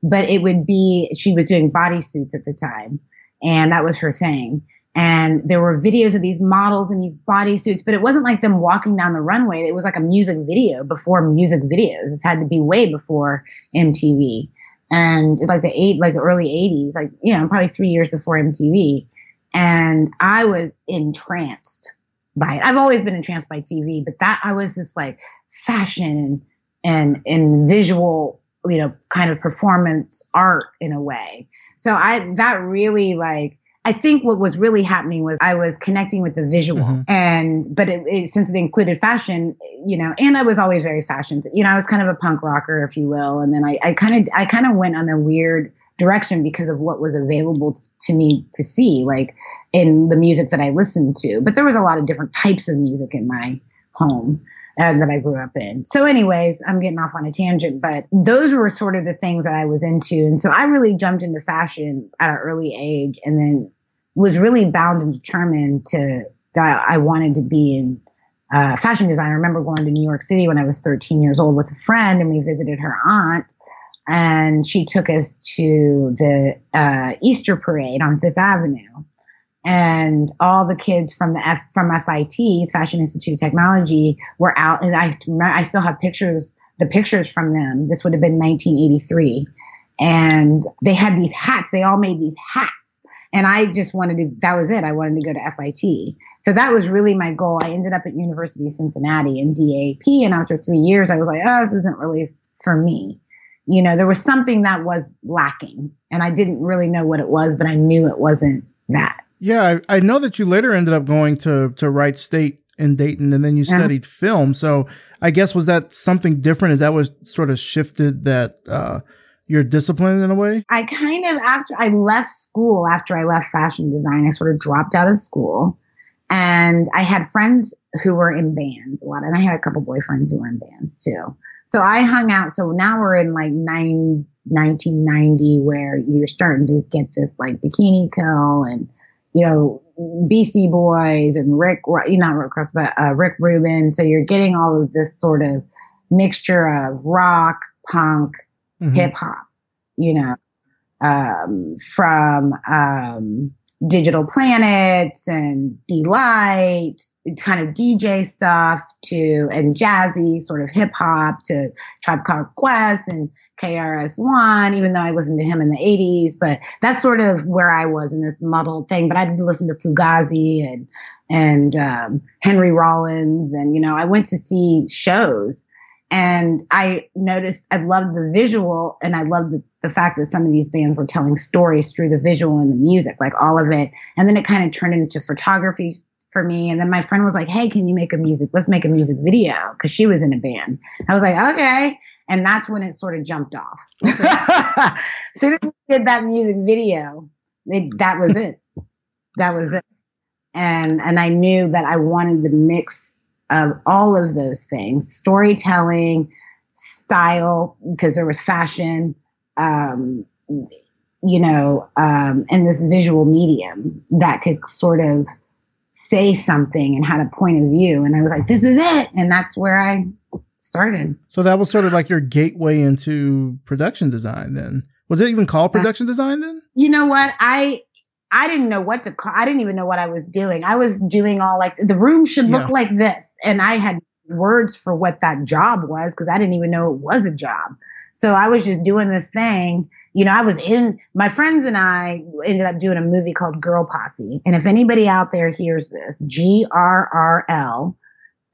but it would be she was doing bodysuits at the time, and that was her thing. And there were videos of these models in these bodysuits, but it wasn't like them walking down the runway. It was like a music video before music videos. It had to be way before MTV and like the eight, like the early '80s, like you know, probably three years before MTV. And I was entranced by it. I've always been entranced by TV, but that I was just like fashion and and, visual you know, kind of performance art in a way. So I, that really like, I think what was really happening was I was connecting with the visual mm-hmm. and, but it, it, since it included fashion, you know, and I was always very fashion, you know, I was kind of a punk rocker, if you will. And then I, I kind of, I kind of went on a weird direction because of what was available to me to see, like in the music that I listened to. But there was a lot of different types of music in my home uh, that I grew up in. So, anyways, I'm getting off on a tangent, but those were sort of the things that I was into. And so I really jumped into fashion at an early age and then was really bound and determined to that I wanted to be in uh, fashion design. I remember going to New York City when I was 13 years old with a friend and we visited her aunt and she took us to the uh, Easter parade on Fifth Avenue and all the kids from the F, from FIT, Fashion Institute of Technology, were out, and I I still have pictures, the pictures from them. This would have been 1983, and they had these hats. They all made these hats, and I just wanted to. That was it. I wanted to go to FIT, so that was really my goal. I ended up at University of Cincinnati in DAP, and after three years, I was like, oh, this isn't really for me. You know, there was something that was lacking, and I didn't really know what it was, but I knew it wasn't that. Yeah, I, I, know that you later ended up going to to Wright State in Dayton, and then you yeah. studied film. So I guess was that something different? Is that what sort of shifted that uh, your discipline in a way? I kind of after I left school, after I left fashion design, I sort of dropped out of school, and I had friends who were in bands a lot, and I had a couple boyfriends who were in bands too. So I hung out. So now we're in like nine, 1990 where you're starting to get this like bikini kill and you know, Beastie Boys and Rick, not Rick Ross, but uh, Rick Rubin. So you're getting all of this sort of mixture of rock, punk, mm-hmm. hip hop, you know, um, from um, Digable Planets and delight kind of dj stuff to and jazzy sort of hip hop to tribe called quest and KRS-One even though i listened to him in the 80s but that's sort of where i was in this muddled thing but i did listen to fugazi and and um, henry rollins and you know i went to see shows and I noticed I loved the visual and I loved the, the fact that some of these bands were telling stories through the visual and the music, like all of it. And then it kind of turned into photography for me. And then my friend was like, Hey, can you make a music? Let's make a music video. Cause she was in a band. I was like, okay. And that's when it sort of jumped off. as soon as we did that music video, it, that was it. that was it. And, and I knew that I wanted the mix of all of those things storytelling, style, because there was fashion, um, you know, um, and this visual medium that could sort of say something and had a point of view. And I was like, this is it. And that's where I started. So that was sort of like your gateway into production design then. Was it even called production design then? You know what? I I didn't know what to call. I didn't even know what I was doing. I was doing all like the room should look yeah. like this. And I had words for what that job was because I didn't even know it was a job. So I was just doing this thing. You know, I was in my friends and I ended up doing a movie called Girl Posse. And if anybody out there hears this, G R R L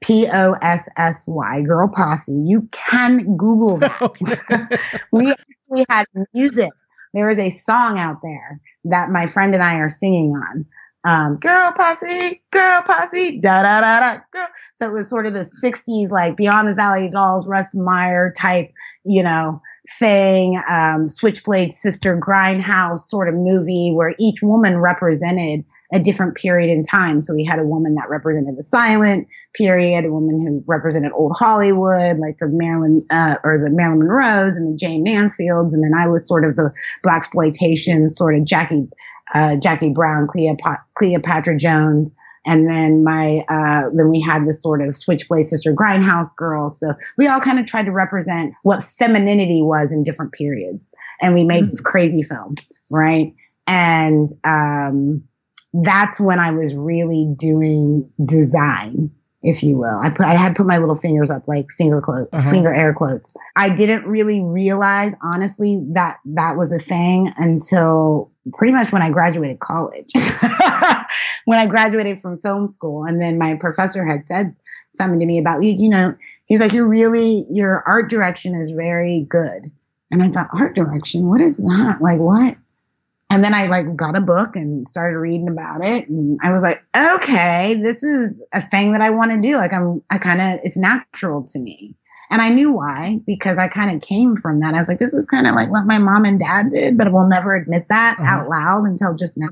P O S S Y, Girl Posse, you can Google that. we actually had music there is a song out there that my friend and I are singing on. Um, girl posse, girl posse, da da da da. Girl. So it was sort of the '60s, like Beyond the Valley Dolls, Russ Meyer type, you know, thing. Um, Switchblade Sister Grindhouse sort of movie where each woman represented a different period in time. So we had a woman that represented the silent period, a woman who represented old Hollywood, like the Marilyn uh, or the Marilyn Monroes and the Jayne Mansfields, and then I was sort of the black exploitation sort of Jackie uh, Jackie Brown, Cleopatra, Cleopatra Jones. And then my, uh, then we had this sort of switchblade sister grindhouse girl. So we all kind of tried to represent what femininity was in different periods. And we made mm-hmm. this crazy film, right? And, um, that's when I was really doing design, if you will. I put I had put my little fingers up like finger quote uh-huh. finger air quotes. I didn't really realize honestly that that was a thing until pretty much when I graduated college. when I graduated from film school and then my professor had said something to me about you, you know, he's like you're really your art direction is very good. And I thought art direction, what is that? Like what? And then I like got a book and started reading about it. And I was like, okay, this is a thing that I want to do. Like I'm, I kind of, it's natural to me. And I knew why because I kind of came from that. I was like, this is kind of like what my mom and dad did, but we'll never admit that uh-huh. out loud until just now.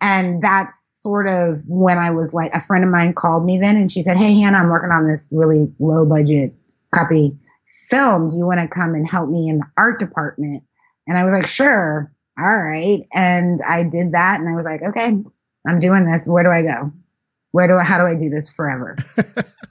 And that's sort of when I was like, a friend of mine called me then and she said, Hey, Hannah, I'm working on this really low budget copy film. Do you want to come and help me in the art department? And I was like, sure all right. And I did that and I was like, okay, I'm doing this. Where do I go? Where do I, how do I do this forever?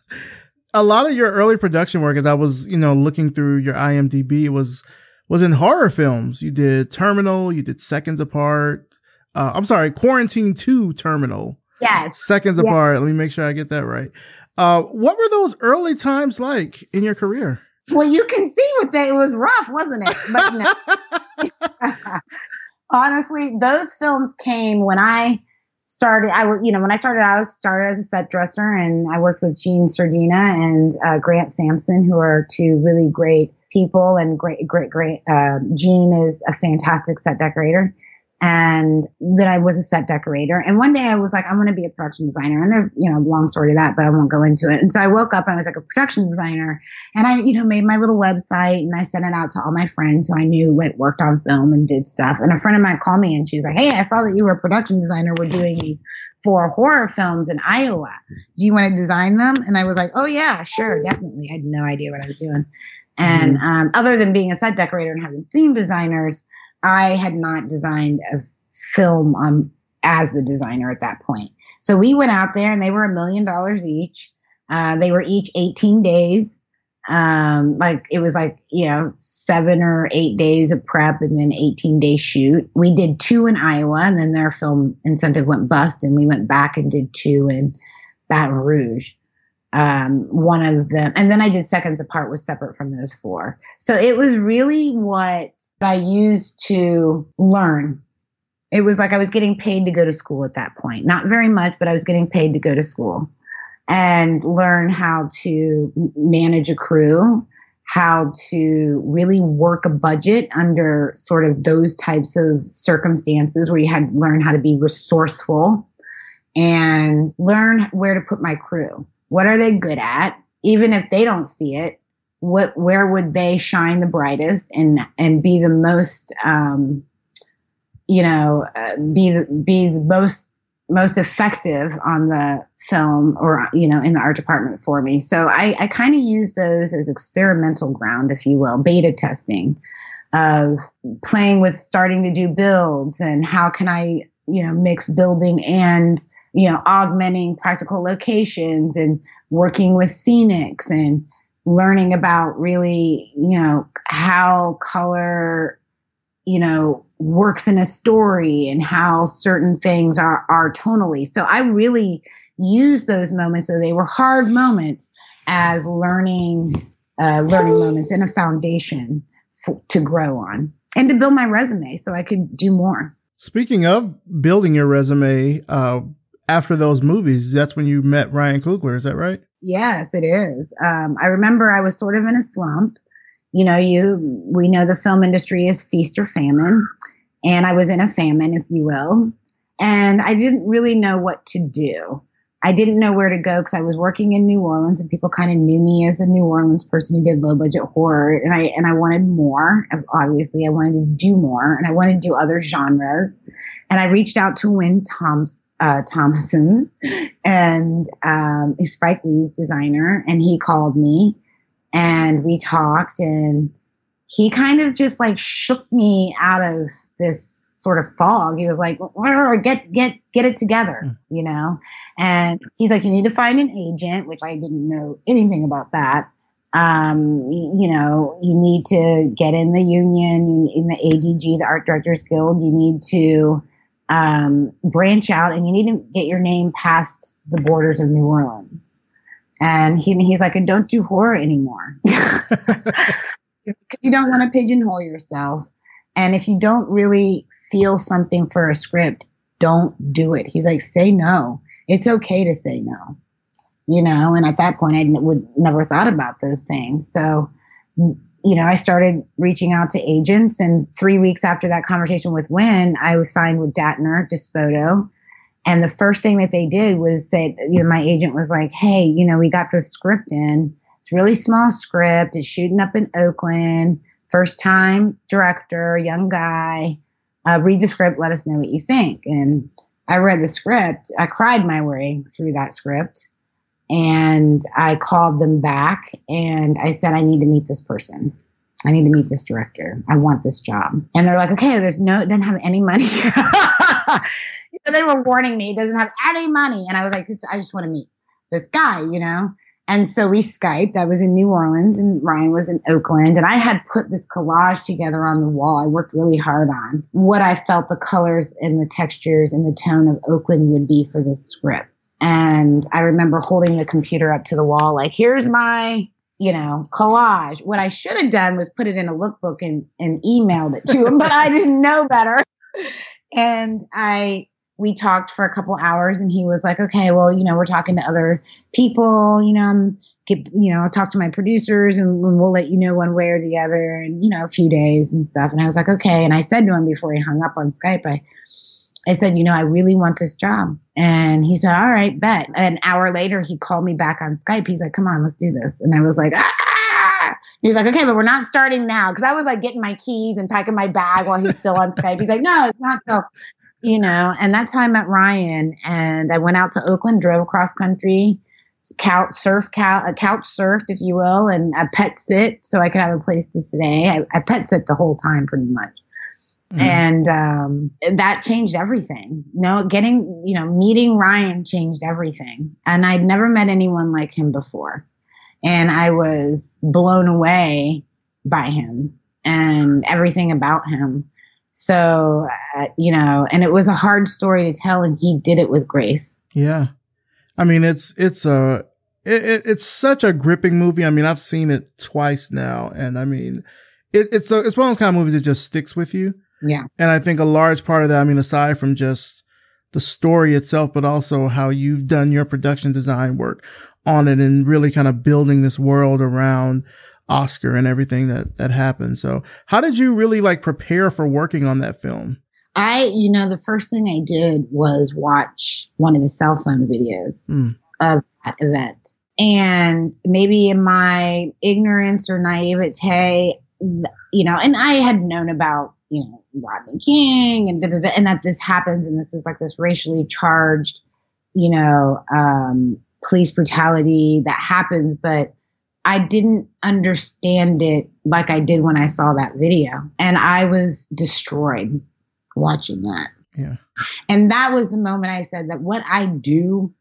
a lot of your early production work, as I was, you know, looking through your IMDb was, was in horror films. You did Terminal, you did Seconds Apart. Uh, I'm sorry, Quarantine 2 Terminal. Yes. Seconds yes. Apart. Let me make sure I get that right. Uh, what were those early times like in your career? Well, you can see what they, it was rough, wasn't it? But no. honestly, those films came when I started. I you know when I started, I was started as a set dresser, and I worked with Gene Sardina and uh, Grant Sampson, who are two really great people and great, great, great. Uh, Gene is a fantastic set decorator, and then I was a set decorator. And one day I was like, I'm going to be a production designer. And there's, you know, long story to that, but I won't go into it. And so I woke up and I was like a production designer and I, you know, made my little website and I sent it out to all my friends who I knew like worked on film and did stuff. And a friend of mine called me and she was like, Hey, I saw that you were a production designer. We're doing these four horror films in Iowa. Do you want to design them? And I was like, Oh yeah, sure, definitely. I had no idea what I was doing. And mm-hmm. um, other than being a set decorator and having seen designers, I had not designed a film um, as the designer at that point. So we went out there and they were a million dollars each. Uh, they were each 18 days. Um, like it was like, you know, seven or eight days of prep and then 18 day shoot. We did two in Iowa and then their film incentive went bust and we went back and did two in Baton Rouge um, one of them, and then I did seconds apart was separate from those four. So it was really what I used to learn. It was like I was getting paid to go to school at that point. Not very much, but I was getting paid to go to school and learn how to manage a crew, how to really work a budget under sort of those types of circumstances where you had to learn how to be resourceful and learn where to put my crew what are they good at? Even if they don't see it, what where would they shine the brightest and and be the most um, you know uh, be the, be the most most effective on the film or you know in the art department for me so i, I kind of use those as experimental ground if you will beta testing of playing with starting to do builds and how can i you know mix building and you know, augmenting practical locations and working with scenics and learning about really, you know, how color, you know, works in a story and how certain things are, are tonally. So I really use those moments, though they were hard moments, as learning, uh, learning moments and a foundation for, to grow on and to build my resume so I could do more. Speaking of building your resume, uh, after those movies, that's when you met Ryan Coogler. Is that right? Yes, it is. Um, I remember I was sort of in a slump. You know, you we know the film industry is feast or famine, and I was in a famine, if you will. And I didn't really know what to do. I didn't know where to go because I was working in New Orleans and people kind of knew me as a New Orleans person who did low budget horror. And I, and I wanted more. Obviously, I wanted to do more and I wanted to do other genres. And I reached out to Wynn Thomas, uh, Thompson and, um, Spike Lee's designer and he called me and we talked and he kind of just like shook me out of this sort of fog. He was like, get, get, get it together, mm. you know? And he's like, you need to find an agent, which I didn't know anything about that. Um, you know, you need to get in the union, in the ADG, the Art Directors Guild. You need to, um, branch out and you need to get your name past the borders of New Orleans. And he, he's like, and don't do horror anymore. you don't want to pigeonhole yourself. And if you don't really feel something for a script, don't do it. He's like, say no. It's okay to say no. You know, and at that point, I would never thought about those things. So, you know, I started reaching out to agents, and three weeks after that conversation with Wynn, I was signed with Dattner Dispoto. And the first thing that they did was say, you know, my agent was like, "Hey, you know, we got this script in. It's really small script. It's shooting up in Oakland. First time director, young guy uh, read the script, let us know what you think. And I read the script. I cried my way through that script. And I called them back and I said, I need to meet this person. I need to meet this director. I want this job. And they're like, okay, there's no, doesn't have any money. so they were warning me, it doesn't have any money. And I was like, I just want to meet this guy, you know? And so we Skyped. I was in New Orleans and Ryan was in Oakland. And I had put this collage together on the wall. I worked really hard on what I felt the colors and the textures and the tone of Oakland would be for this script. And I remember holding the computer up to the wall, like, here's my, you know, collage. What I should have done was put it in a lookbook and, and emailed it to him, but I didn't know better. And I we talked for a couple hours and he was like, okay, well, you know, we're talking to other people, you know, I'm get, you know, talk to my producers and we'll let you know one way or the other and, you know, a few days and stuff. And I was like, okay. And I said to him before he hung up on Skype, I, I said, you know, I really want this job. And he said, all right, bet. An hour later, he called me back on Skype. He's like, come on, let's do this. And I was like, ah. He's like, okay, but we're not starting now. Cause I was like getting my keys and packing my bag while he's still on Skype. He's like, no, it's not so you know, and that's how I met Ryan. And I went out to Oakland, drove across country, couch surf, couch, couch surfed, if you will, and I pet sit so I could have a place to stay. I, I pet sit the whole time pretty much. Mm-hmm. And um, that changed everything. No, getting, you know, meeting Ryan changed everything. And I'd never met anyone like him before. And I was blown away by him and everything about him. So, uh, you know, and it was a hard story to tell, and he did it with grace. Yeah. I mean, it's, it's a, it, it's such a gripping movie. I mean, I've seen it twice now, and I mean, it, it's a, it's one of those kind of movies that just sticks with you. Yeah. And I think a large part of that, I mean, aside from just the story itself, but also how you've done your production design work on it and really kind of building this world around Oscar and everything that that happened. So, how did you really like prepare for working on that film? I, you know, the first thing I did was watch one of the cell phone videos mm. of that event. And maybe in my ignorance or naivete, you know, and I had known about, you know, Rodney King and and that this happens and this is like this racially charged, you know, um, police brutality that happens, but I didn't understand it like I did when I saw that video. And I was destroyed watching that. Yeah. And that was the moment I said that what I do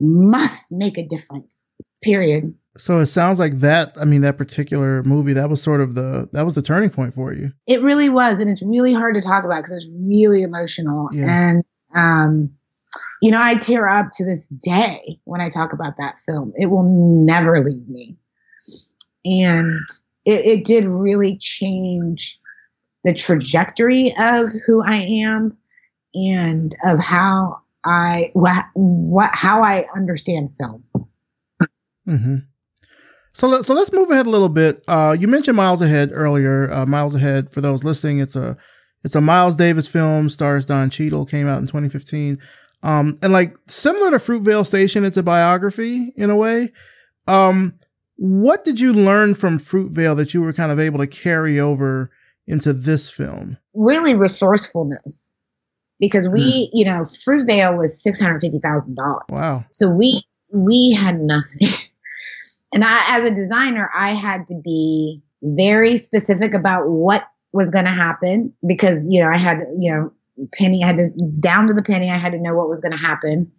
must make a difference. Period. So it sounds like that, I mean, that particular movie, that was sort of the, that was the turning point for you. It really was. And it's really hard to talk about because it's really emotional. Yeah. And, um, you know, I tear up to this day when I talk about that film. It will never leave me and it, it did really change the trajectory of who I am and of how I what, what how I understand film. Mm-hmm. So let, so let's move ahead a little bit. Uh, you mentioned Miles Ahead earlier. Uh, Miles Ahead, for those listening, it's a It's a Miles Davis film, stars Don Cheadle, came out in 2015. Um, and like similar to Fruitvale Station, it's a biography in a way. Um, what did you learn from Fruitvale that you were kind of able to carry over into this film? Really resourcefulness. Because we, mm. you know, Fruitvale was six hundred fifty thousand dollars. Wow. So we we had nothing. and I as a designer, I had to be very specific about what was going to happen because you know I had you know penny I had to down to the penny I had to know what was going to happen.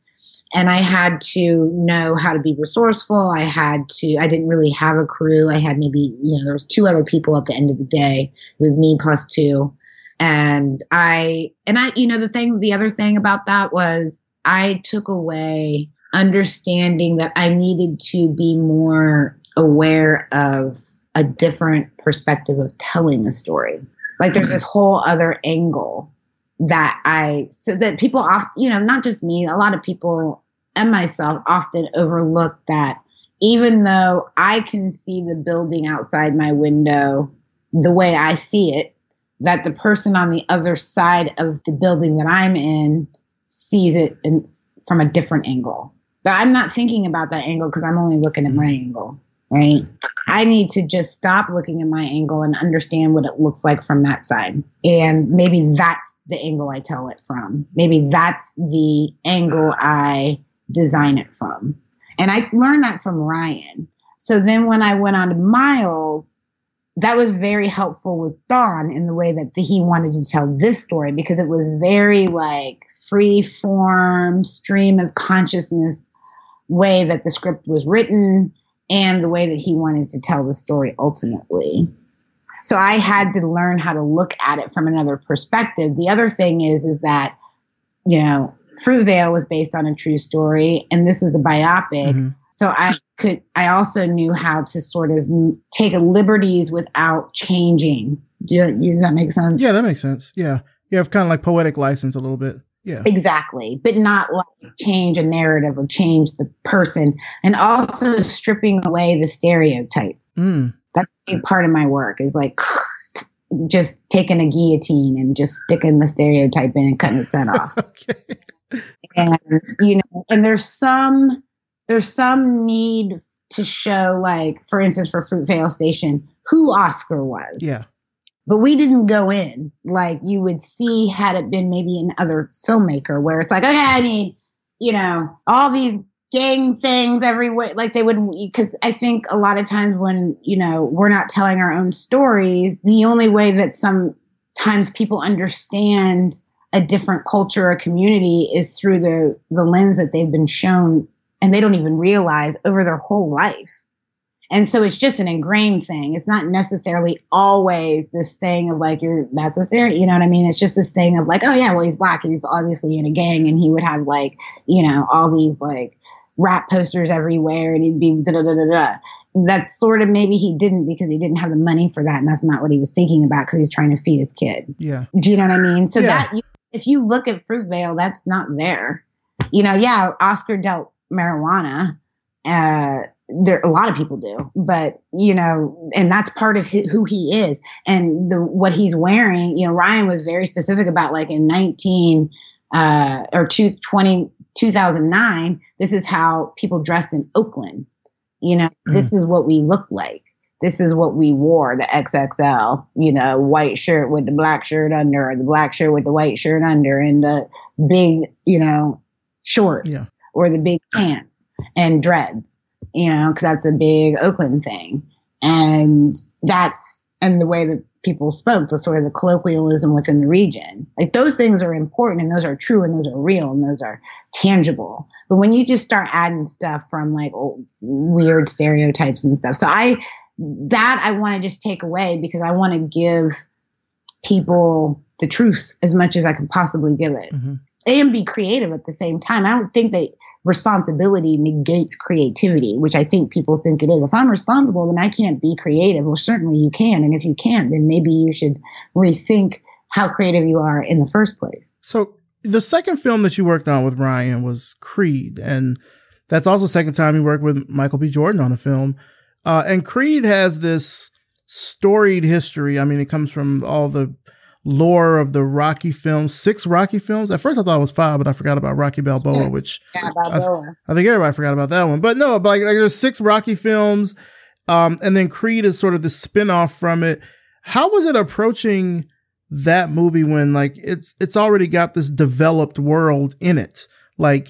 And I had to know how to be resourceful. I had to I didn't really have a crew. I had maybe you know there was two other people at the end of the day. It was me plus two. And I and I you know the thing the other thing about that was I took away understanding that I needed to be more aware of a different perspective of telling a story. Like there's mm-hmm. this whole other angle that I, so that people often, you know, not just me, a lot of people and myself often overlook that even though I can see the building outside my window the way I see it, that the person on the other side of the building that I'm in sees it in, from a different angle. But I'm not thinking about that angle because I'm only looking at my mm-hmm. angle right? I need to just stop looking at my angle and understand what it looks like from that side. And maybe that's the angle I tell it from. Maybe that's the angle I design it from. And I learned that from Ryan. So then when I went on to Miles, that was very helpful with Don in the way that the, he wanted to tell this story because it was very like free form, stream of consciousness way that the script was written and the way that he wanted to tell the story ultimately. So I had to learn how to look at it from another perspective. The other thing is, is that, you know, Fruitvale was based on a true story and this is a biopic. Mm-hmm. So I could, I also knew how to sort of take liberties without changing. Do you, does that make sense? Yeah, that makes sense. Yeah. You have kind of like poetic license a little bit. Yeah. Exactly. But not like change a narrative or change the person. And also stripping away the stereotype. Mm. That's a big part of my work is like just taking a guillotine and just sticking the stereotype in and cutting its head off. okay. And you know, and there's some there's some need to show like, for instance, for Fruitvale Station, who Oscar was. Yeah but we didn't go in like you would see had it been maybe an other filmmaker where it's like, okay, I need, you know, all these gang things everywhere. Like they would, because I think a lot of times when, you know, we're not telling our own stories, the only way that sometimes people understand a different culture or community is through the, the lens that they've been shown and they don't even realize over their whole life. And so it's just an ingrained thing. It's not necessarily always this thing of like, you're, that's a serious, you know what I mean? It's just this thing of like, oh yeah, well, he's black. He's obviously in a gang and he would have like, you know, all these like rap posters everywhere and he'd be da da da da da. That's sort of maybe he didn't because he didn't have the money for that. And that's not what he was thinking about because he's trying to feed his kid. Yeah. Do you know what I mean? So yeah. that, if you look at Fruitvale, that's not there. You know, yeah, Oscar dealt marijuana. Uh, there a lot of people do but you know and that's part of his, who he is and the what he's wearing you know ryan was very specific about like in 19 uh or 20, 2009 this is how people dressed in oakland you know mm. this is what we look like this is what we wore the xxl you know white shirt with the black shirt under or the black shirt with the white shirt under and the big you know shorts yeah. or the big pants and dreads you know, because that's a big Oakland thing. And that's, and the way that people spoke, the sort of the colloquialism within the region. Like those things are important and those are true and those are real and those are tangible. But when you just start adding stuff from like old, weird stereotypes and stuff. So I, that I want to just take away because I want to give people the truth as much as I can possibly give it. Mm-hmm. And be creative at the same time. I don't think that responsibility negates creativity, which I think people think it is. If I'm responsible, then I can't be creative. Well, certainly you can. And if you can't, then maybe you should rethink how creative you are in the first place. So the second film that you worked on with Ryan was Creed. And that's also the second time you worked with Michael B. Jordan on a film. Uh, and Creed has this storied history. I mean, it comes from all the lore of the Rocky films, six Rocky films. At first, I thought it was five, but I forgot about Rocky Balboa, which yeah, Balboa. I, I, think everybody forgot about that one. But no, but like, like there's six Rocky films, um, and then Creed is sort of the spinoff from it. How was it approaching that movie when like it's it's already got this developed world in it? Like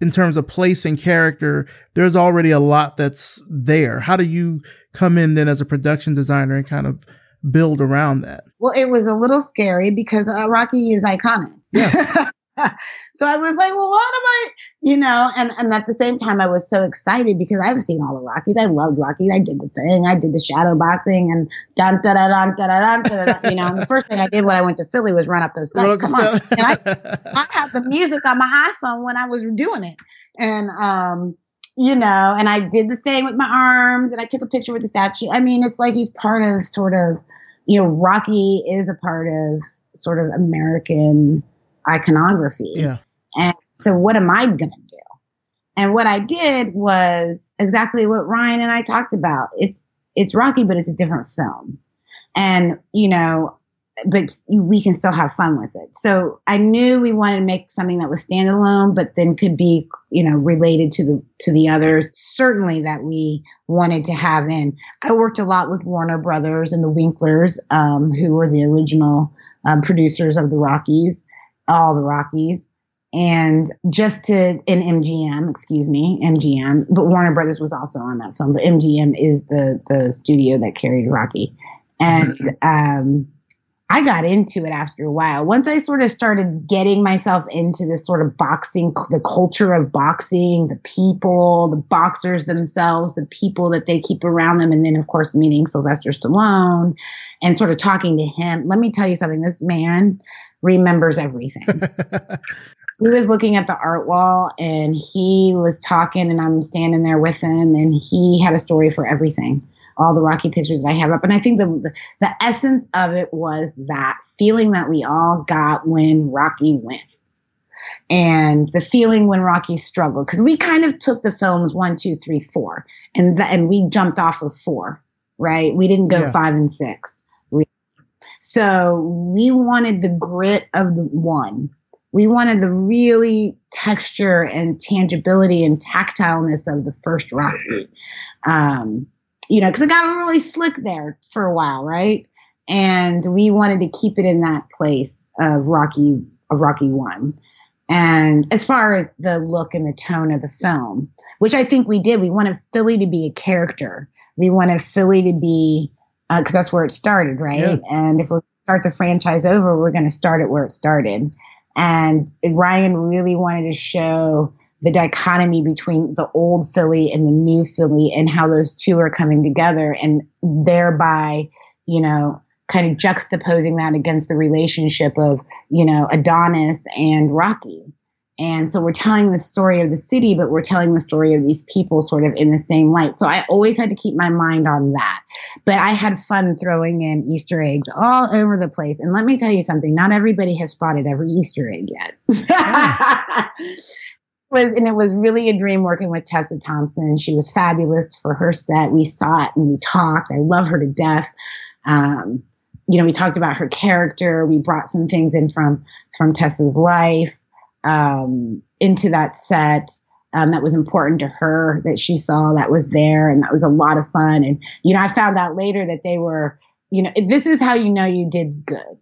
in terms of place and character, there's already a lot that's there. How do you come in then as a production designer and kind of build around that? Well, it was a little scary because uh, Rocky is iconic. Yeah. so I was like, well, what am I, you know, and, and at the same time, I was so excited because I've seen all the Rockies. I loved Rockies. I did the thing. I did the shadow boxing and dun da da dun da da dun, you know, and the first thing I did when I went to Philly was run up those steps. Come on. and I, I had the music on my iPhone when I was doing it. And, um, you know, and I did the thing with my arms and I took a picture with the statue. I mean, it's like he's part of sort of, you know, Rocky is a part of sort of American iconography. Yeah. And so what am I going to do? And what I did was exactly what Ryan and I talked about. It's it's Rocky, but it's a different film. And you know, but we can still have fun with it. So I knew we wanted to make something that was standalone, but then could be, you know, related to the to the others. Certainly that we wanted to have in. I worked a lot with Warner Brothers and the Winklers, um, who were the original um, producers of the Rockies, all the Rockies, and just to in MGM, excuse me, MGM. But Warner Brothers was also on that film. But MGM is the the studio that carried Rocky, and. Um, I got into it after a while. Once I sort of started getting myself into this sort of boxing, the culture of boxing, the people, the boxers themselves, the people that they keep around them, and then of course meeting Sylvester Stallone and sort of talking to him. Let me tell you something. This man remembers everything. he was looking at the art wall and he was talking and I'm standing there with him and he had a story for everything all the Rocky pictures that I have up. And I think the the essence of it was that feeling that we all got when Rocky wins. And the feeling when Rocky struggled, because we kind of took the films one, two, three, four, and th- and we jumped off of four, right? We didn't go yeah. five and six. So we wanted the grit of the one. We wanted the really texture and tangibility and tactileness of the first Rocky. Um, you know, because it got really slick there for a while, right? And we wanted to keep it in that place of Rocky of Rocky One. And as far as the look and the tone of the film, which I think we did, we wanted Philly to be a character. We wanted Philly to be because uh, that's where it started, right? Yeah. And if we start the franchise over, we're going to start it where it started. And Ryan really wanted to show the dichotomy between the old Philly and the new Philly and how those two are coming together and thereby, you know, kind of juxtaposing that against the relationship of, you know, Adonis and Rocky. And so we're telling the story of the city, but we're telling the story of these people sort of in the same light. So I always had to keep my mind on that. But I had fun throwing in Easter eggs all over the place. And let me tell you something, not everybody has spotted every Easter egg yet. was and it was really a dream working with Tessa Thompson. She was fabulous for her set. We saw it and we talked. I love her to death. Um, you know, we talked about her character. We brought some things in from from Tessa's life um, into that set. Um, that was important to her that she saw that was there, and that was a lot of fun. And you know, I found out later that they were, you know, this is how you know you did good.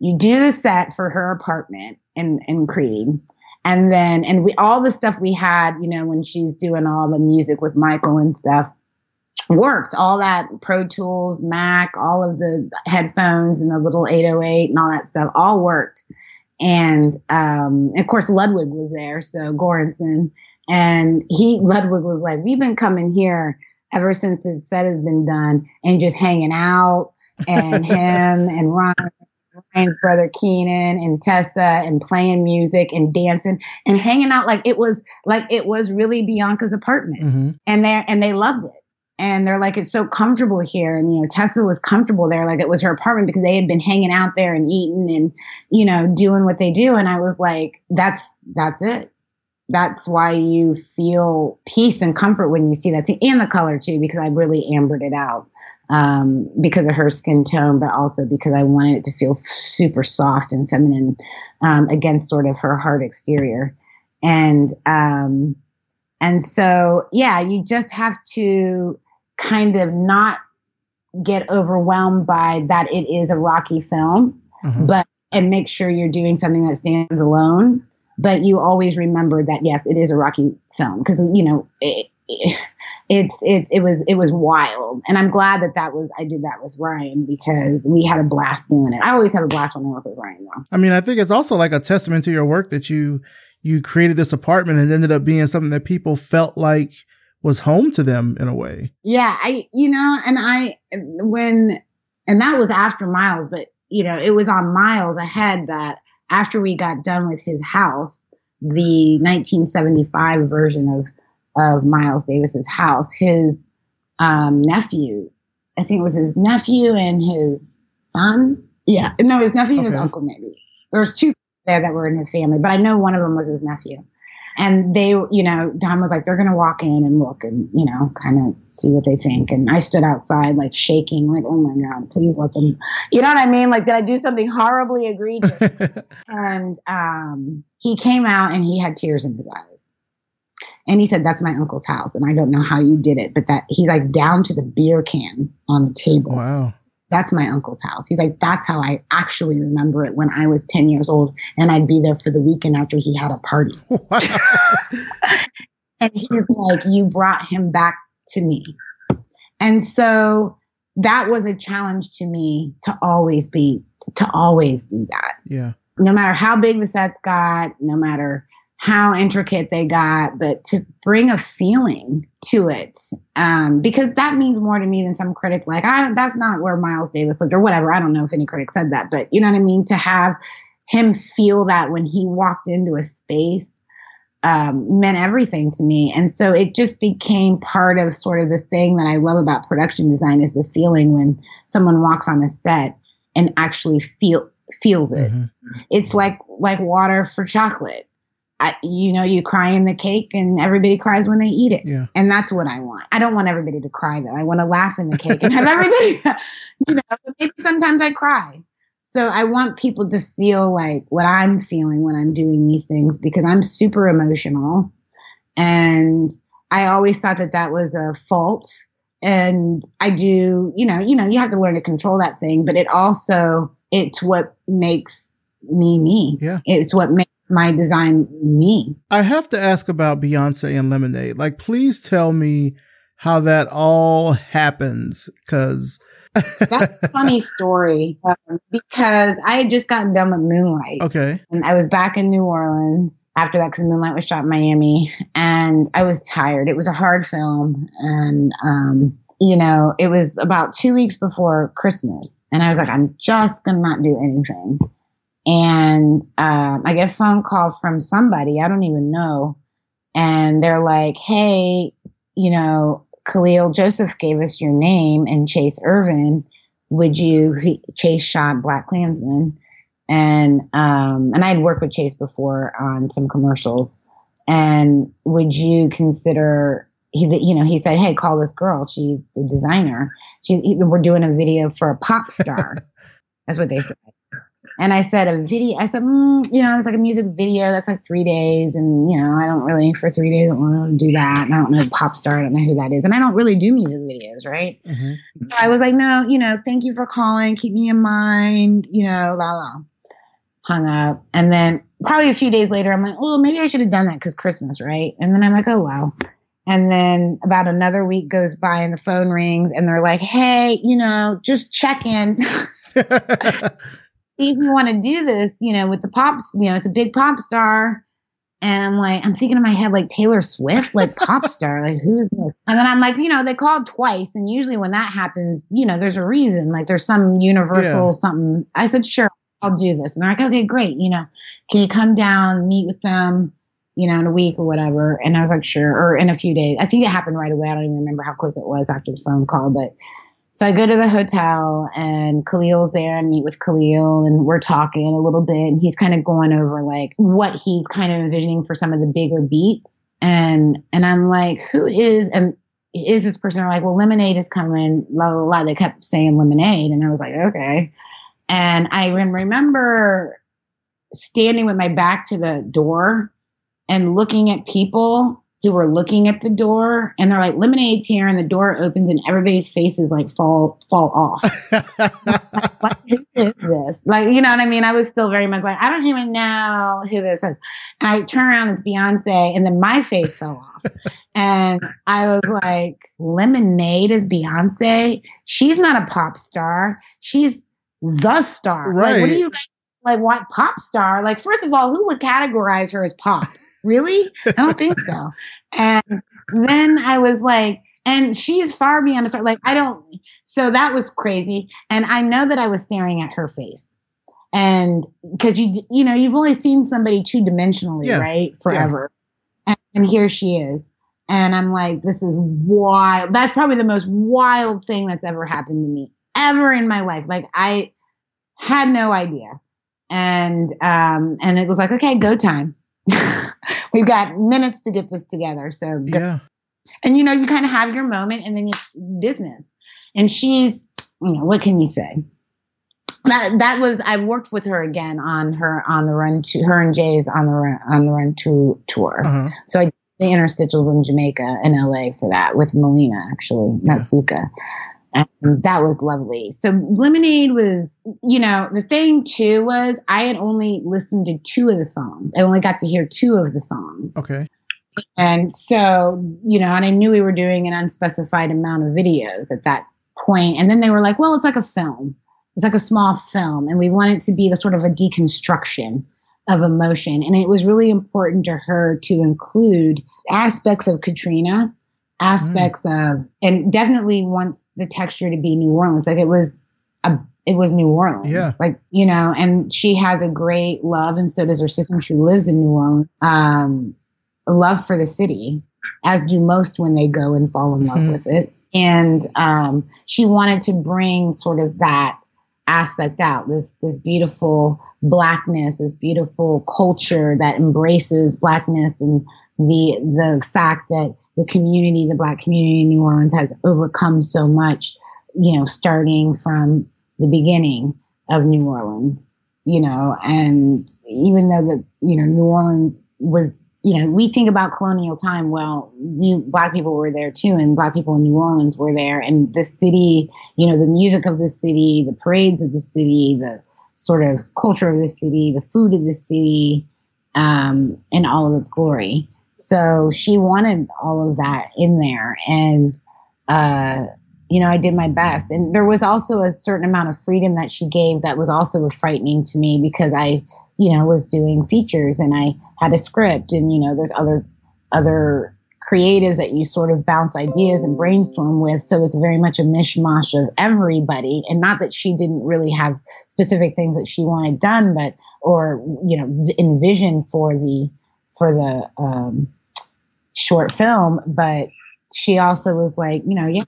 You do the set for her apartment in in Creed and then and we all the stuff we had you know when she's doing all the music with michael and stuff worked. All that pro tools mac all of the headphones and the little 808 and all that stuff all worked. And um, of course ludwig was there so Göransson and he ludwig was like we've been coming here ever since the set has been done and just hanging out and him and ron Ryan's brother Keenan and Tessa and playing music and dancing and hanging out like it was like it was really Bianca's apartment. Mm-hmm. And they and they loved it. And they're like, it's so comfortable here. And you know, Tessa was comfortable there, like it was her apartment because they had been hanging out there and eating and, you know, doing what they do. And I was like, that's that's it. That's why you feel peace and comfort when you see that. And the color too, because I really ambered it out um, because of her skin tone, but also because I wanted it to feel super soft and feminine um, against sort of her hard exterior. And um, and so, yeah, you just have to kind of not get overwhelmed by that it is a Rocky film, mm-hmm. but and make sure you're doing something that stands alone. But you always remember that yes, it is a Rocky film because you know it, it, it's it it was it was wild, and I'm glad that that was I did that with Ryan because we had a blast doing it. I always have a blast when I work with Ryan, though. I mean, I think it's also like a testament to your work that you you created this apartment and ended up being something that people felt like was home to them in a way. Yeah, I you know, and I when and that was after Miles, but you know, it was on Miles ahead that after we got done with his house, the 1975 version of of Miles Davis's house, his um, nephew, I think it was his nephew and his son. Yeah, no, his nephew okay. and his uncle maybe. There's two there that were in his family, but I know one of them was his nephew. And they, you know, Don was like, they're going to walk in and look and, you know, kind of see what they think. And I stood outside, like shaking, like, oh my God, please let them, you know what I mean? Like, did I do something horribly egregious? and um, he came out and he had tears in his eyes. And he said, that's my uncle's house. And I don't know how you did it, but that he's like down to the beer cans on the table. Wow that's my uncle's house. He's like, that's how I actually remember it when I was 10 years old and I'd be there for the weekend after he had a party. Wow. and he's like, you brought him back to me. And so that was a challenge to me to always be, to always do that. Yeah. No matter how big the sets got, no matter how intricate they got, but to bring a feeling to it, um, because that means more to me than some critic like, I that's not where Miles Davis lived or whatever. I don't know if any critic said that, but you know what I mean? To have him feel that when he walked into a space um, meant everything to me. And so it just became part of sort of the thing that I love about production design is the feeling when someone walks on a set and actually feel feels it. Mm-hmm. It's like like water for chocolate I, you know, you cry in the cake and everybody cries when they eat it. Yeah. And that's what I want. I don't want everybody to cry though. I want to laugh in the cake and have everybody, you know, maybe sometimes I cry. So I want people to feel like what I'm feeling when I'm doing these things because I'm super emotional. And I always thought that that was a fault. And I do, you know, you know, you have to learn to control that thing, but it also, it's what makes me me. Yeah. It's what makes my design me. I have to ask about Beyonce and Lemonade. Like, please tell me how that all happens because. That's a funny story um, because I had just gotten done with Moonlight. Okay. And I was back in New Orleans after that because Moonlight was shot in Miami. And I was tired. It was a hard film. And, um, you know, it was about two weeks before Christmas. And I was like, I'm just going to not do anything. And um, I get a phone call from somebody I don't even know, and they're like, "Hey, you know, Kahlil Joseph gave us your name and Chayse Irvin. Would you?" He, Chayse shot BlacKkKlansman, and um, and I'd worked with Chayse before on some commercials. And would you consider? He, you know, he said, "Hey, call this girl. She's the designer. She, we're doing a video for a pop star." That's what they said. And I said a video. I said, mm, you know, it's like a music video. That's like three days, and you know, I don't really for three days. I don't want to do that. And I don't know pop star. I don't know who that is, and I don't really do music videos, right? Mm-hmm. So I was like, no, you know, thank you for calling. Keep me in mind. You know, la la. Hung up, and then probably a few days later, I'm like, oh, maybe I should have done that because Christmas, right? And then I'm like, oh well. And then about another week goes by, and the phone rings, and they're like, hey, you know, just check in. if you want to do this, you know, with the pops, you know, it's a big pop star. And I'm like, I'm thinking in my head, like Taylor Swift, like pop star, like who's this? And then I'm like, you know, they called twice. And usually when that happens, you know, there's a reason, like there's some universal yeah. something. I said, sure, I'll do this. And they're like, okay, great. You know, can you come down, meet with them, you know, in a week or whatever? And I was like, sure, or in a few days. I think it happened right away. I don't even remember how quick it was after the phone call, but so I go to the hotel and Kahlil's there and meet with Kahlil and we're talking a little bit and he's kind of going over like what he's kind of envisioning for some of the bigger beats. And, and I'm like, who is, and is this person? They're like, well, lemonade is coming. La la la. They kept saying lemonade, and I was like, okay. And I remember standing with my back to the door and looking at people who were looking at the door and they're like lemonade's here and the door opens and everybody's faces like fall fall off. Like, who is this? Like you know what i mean? I was still very much like i don't even know who this is. And i turn around it's beyonce and then my face fell off. And i was like lemonade is beyonce? She's not a pop star. She's the star. Right like, what do you like what pop star? Like first of all who would categorize her as pop really? I don't think so. And then I was like, and she's far beyond a star. Like, I don't, so that was crazy. And I know that I was staring at her face. And because you, you know, you've only seen somebody two dimensionally, yeah. right? Forever. Yeah. And, and here she is. And I'm like, this is wild. That's probably the most wild thing that's ever happened to me ever in my life. Like, I had no idea. And, um, and it was like, okay, go time. We've got minutes to get this together. So go. yeah. And you know, you kind of have your moment and then you business. And she's, you know, what can you say? That that was I worked with her again on her on the run to her and Jay's on the run On the Run II tour. Uh-huh. So I did the interstitials in Jamaica and LA for that with Melina actually, yeah. Matsoukas. And that was lovely. So Lemonade was, you know, the thing too was I had only listened to two of the songs. I only got to hear two of the songs. Okay. And so, you know, and I knew we were doing an unspecified amount of videos at that point. And then they were like, well, it's like a film. It's like a small film. And we want it to be the sort of a deconstruction of emotion. And it was really important to her to include aspects of Katrina aspects mm. of, and definitely wants the texture to be New Orleans. Like it was a, it was New Orleans. Yeah. Like, you know, and she has a great love, and so does her sister. She lives in New Orleans. Um, love for the city, as do most when they go and fall in love mm-hmm. with it. And um, she wanted to bring sort of that aspect out this this beautiful blackness this beautiful culture that embraces blackness and the the fact that the community, the black community in New Orleans has overcome so much, you know, starting from the beginning of New Orleans, you know, and even though the, you know, New Orleans was, you know, we think about colonial time. Well, we, black people were there too, and black people in New Orleans were there. And the city, you know, the music of the city, the parades of the city, the sort of culture of the city, the food of the city, um, in all of its glory. So she wanted all of that in there. And, uh, you know, I did my best. And there was also a certain amount of freedom that she gave that was also frightening to me because I, you know, was doing features and I had a script and, you know, there's other, other creatives that you sort of bounce ideas and brainstorm with. So it's very much a mishmash of everybody. And not that she didn't really have specific things that she wanted done, but, or, you know, envision for the, for the um, short film, but she also was like, you know, yeah,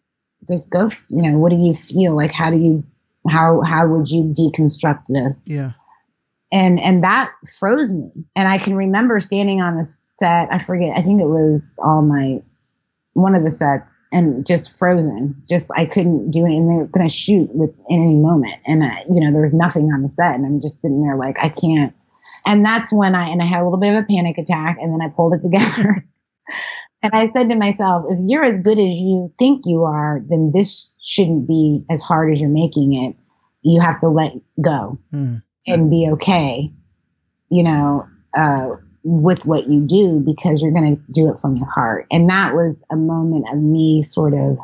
just go. You know, what do you feel like? How do you how how would you deconstruct this? Yeah. And and that froze me. And I can remember standing on the set. I forget. I think it was all my one of the sets and just frozen. Just I couldn't do it, and they were going to shoot with in any moment, and I, you know there was nothing on the set, and I'm just sitting there like I can't. And that's when I, and I had a little bit of a panic attack and then I pulled it together. and I said to myself, if you're as good as you think you are, then this shouldn't be as hard as you're making it. You have to let go mm. and be okay, you know, uh, with what you do because you're going to do it from your heart. And that was a moment of me sort of,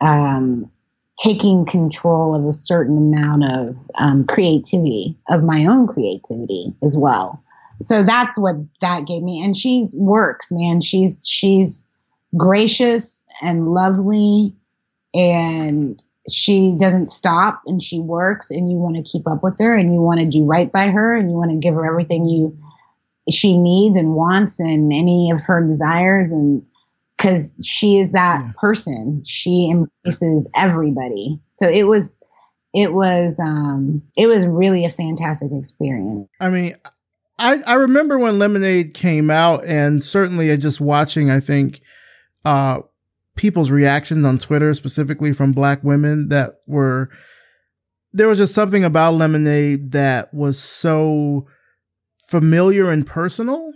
um, taking control of a certain amount of um, creativity, of my own creativity as well. So that's what that gave me. And she works, man. She's she's gracious and lovely, and she doesn't stop. And she works, and you want to keep up with her, and you want to do right by her, and you want to give her everything you she needs and wants, and any of her desires, and because she is that yeah. person. She embraces everybody. So it was it was um it was really a fantastic experience. I mean, I I remember when Lemonade came out and certainly just watching I think uh people's reactions on Twitter, specifically from black women that were, there was just something about Lemonade that was so familiar and personal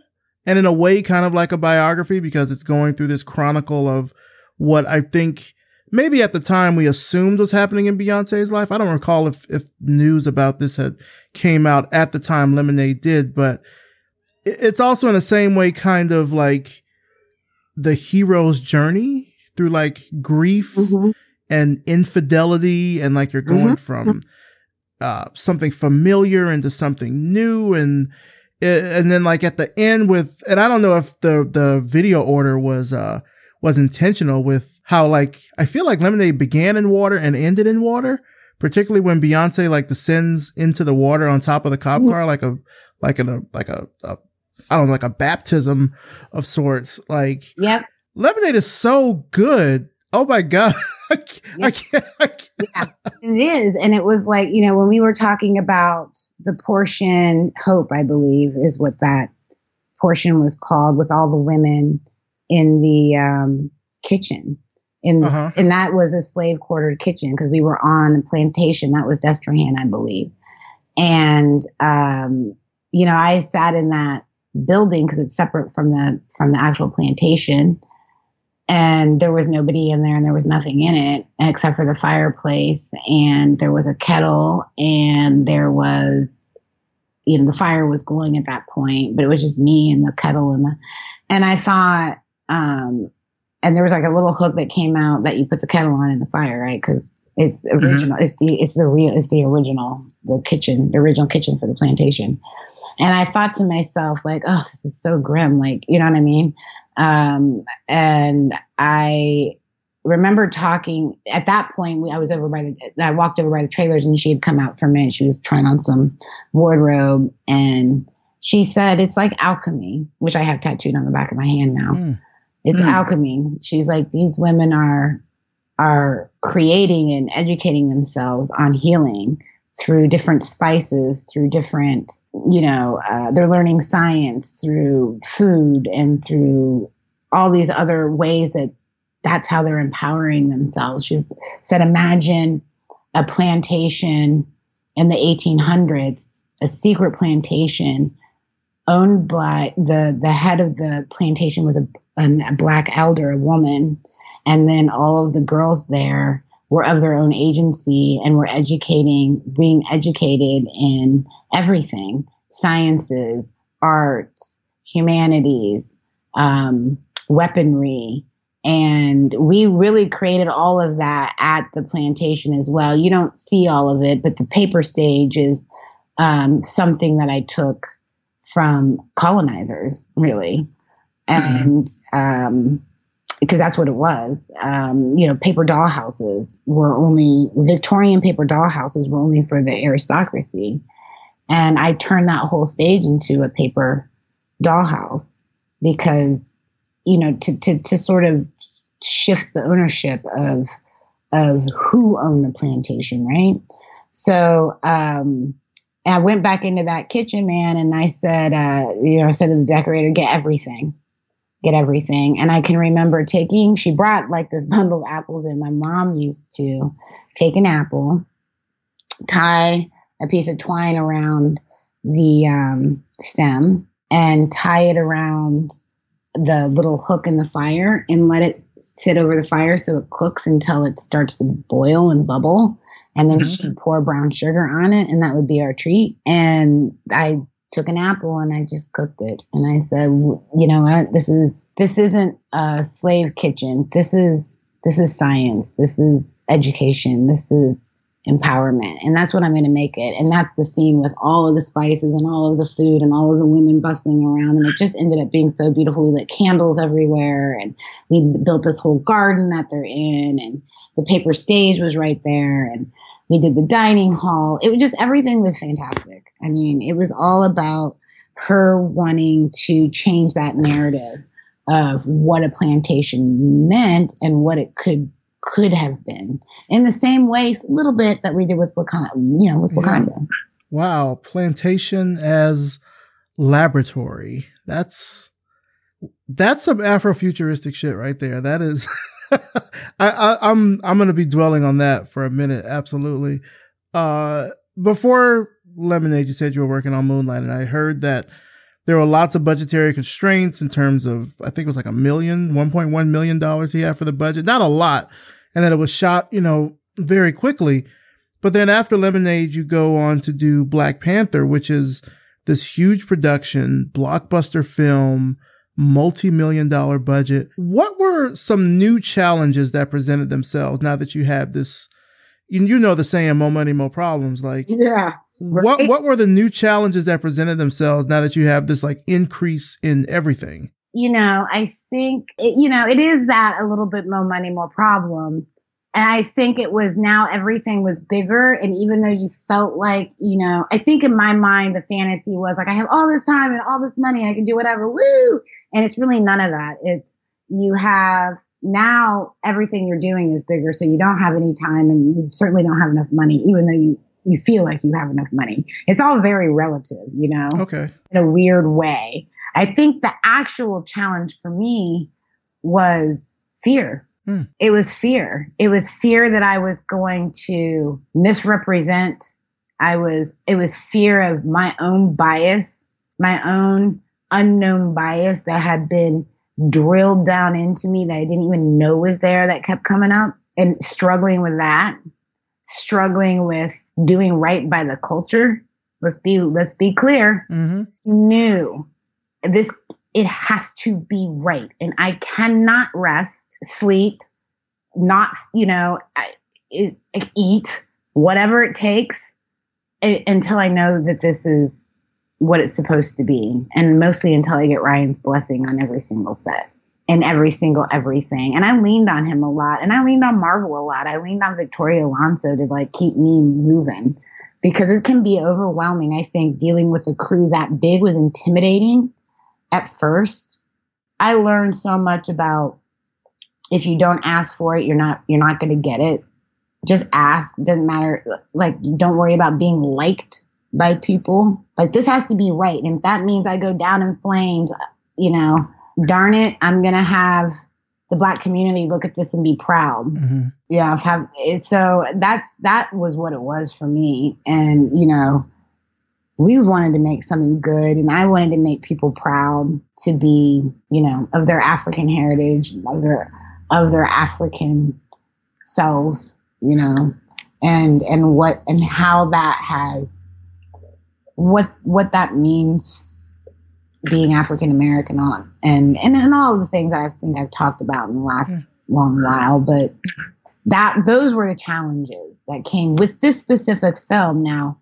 and in a way kind of like a biography because it's going through this chronicle of what I think maybe at the time we assumed was happening in Beyonce's life. I don't recall if, if news about this had came out at the time Lemonade did, but it's also in the same way kind of like the hero's journey through like grief mm-hmm. and infidelity and like you're going mm-hmm. from uh, something familiar into something new and and then like at the end with and I don't know if the the video order was uh was intentional with how like I feel like Lemonade began in water and ended in water, particularly when Beyonce like descends into the water on top of the cop car like a like a like a, a I don't know like a baptism of sorts. Like yep. Lemonade is so good. Oh my god. I can't, I can't, I can't. Yeah, it is. And it was like, you know, when we were talking about the portion Hope, I believe is what that portion was called with all the women in the um, kitchen. In, uh-huh. and that was a slave quartered kitchen because we were on a plantation. That was Destrehan, I believe. And, um, you know, I sat in that building because it's separate from the, from the actual plantation. And there was nobody in there and there was nothing in it except for the fireplace. And there was a kettle and there was, you know, the fire was going at that point, but it was just me and the kettle and the, and I thought, um, and there was like a little hook that came out that you put the kettle on in the fire, right? Because it's mm-hmm. original. Mm-hmm. It's the it's the real it's the original the kitchen the original kitchen for the plantation. And I thought to myself like, oh, this is so grim. Like, you know what I mean? Um, and I remember talking at that point. We, I was over by the I walked over by the trailers and she had come out for a minute. She was trying on some wardrobe and she said it's like alchemy, which I have tattooed on the back of my hand now. Mm. It's mm. alchemy. She's like, these women are are creating and educating themselves on healing through different spices, through different, you know, uh, they're learning science through food and through all these other ways that that's how they're empowering themselves. She said, imagine a plantation in the 1800s, a secret plantation owned by the the head of the plantation was a, a black elder, a woman, and then all of the girls there were of their own agency and were educating, being educated in everything: sciences, arts, humanities, um, weaponry. And we really created all of that at the plantation as well. You don't see all of it, but the paper stage is um, something that I took from colonizers, really. And, um, because that's what it was. Um, you know, paper dollhouses were only Victorian paper dollhouses were only for the aristocracy. And I turned that whole stage into a paper dollhouse because, you know, to, to, to sort of shift the ownership of, of who owned the plantation, right? So, um, I went back into that kitchen, man, and I said, uh, you know, I said to the decorator, get everything, get everything. And I can remember taking, she brought like this bundle of apples, and my mom used to take an apple, tie a piece of twine around the um, stem, and tie it around the little hook in the fire and let it sit over the fire so it cooks until it starts to boil and bubble and then mm-hmm. she'd pour brown sugar on it, and that would be our treat. And I took an apple and I just cooked it, and I said, you know what, this is this isn't a slave kitchen. This is this is science. This is education. This is empowerment. And that's what I'm going to make it. And that's the scene with all of the spices and all of the food and all of the women bustling around. And it just ended up being so beautiful. We lit candles everywhere and we built this whole garden that they're in and the paper stage was right there. And we did the dining hall. It was just everything was fantastic. I mean, it was all about her wanting to change that narrative of what a plantation meant and what it could could have been in the same way a little bit that we did with Wakanda, you know, with Wakanda. Yeah. Wow, plantation as laboratory. That's that's some Afrofuturistic shit right there. That is I, am I'm, I'm going to be dwelling on that for a minute. Absolutely. Uh, before Lemonade, you said you were working on Moonlight, and I heard that there were lots of budgetary constraints in terms of, I think it was like a million, $1.1 million he had for the budget. Not a lot. And that it was shot, you know, very quickly. But then after Lemonade, you go on to do Black Panther, which is this huge production, blockbuster film, multi-million dollar budget. What were some new challenges that presented themselves now that you have this, you, you know, the saying, more money, more problems. Like, yeah. Right. What, what were the new challenges that presented themselves now that you have this like increase in everything? You know, I think, it, you know, it is that a little bit more money, more problems and I think it was now everything was bigger. And even though you felt like, you know, I think in my mind, the fantasy was like, I have all this time and all this money and I can do whatever. Woo. And it's really none of that. It's you have now everything you're doing is bigger. So you don't have any time and you certainly don't have enough money, even though you, you feel like you have enough money. It's all very relative, you know, okay. in a weird way. I think the actual challenge for me was fear Hmm. It was fear. It was fear that I was going to misrepresent. I was, it was fear of my own bias, my own unknown bias that had been drilled down into me that I didn't even know was there that kept coming up and struggling with that, struggling with doing right by the culture. Let's be, let's be clear. Mm-hmm. Knew this it has to be right. And I cannot rest, sleep, not, you know, eat, whatever it takes until I know that this is what it's supposed to be. And mostly until I get Ryan's blessing on every single set and every single everything. And I leaned on him a lot and I leaned on Marvel a lot. I leaned on Victoria Alonso to like keep me moving because it can be overwhelming. I think dealing with a crew that big was intimidating at first, I learned so much about if you don't ask for it, you're not you're not going to get it. Just ask. Doesn't matter. Like don't worry about being liked by people. Like this has to be right, and if that means I go down in flames, you know, darn it, I'm gonna have the black community look at this and be proud. Mm-hmm. Yeah, have so that's that was what it was for me, and you know, we wanted to make something good and I wanted to make people proud to be, you know, of their African heritage, of their of their African selves, you know, and and what and how that has what what that means being African American on and, and and all the things I think I've talked about in the last mm. long while, but that those were the challenges that came with this specific film now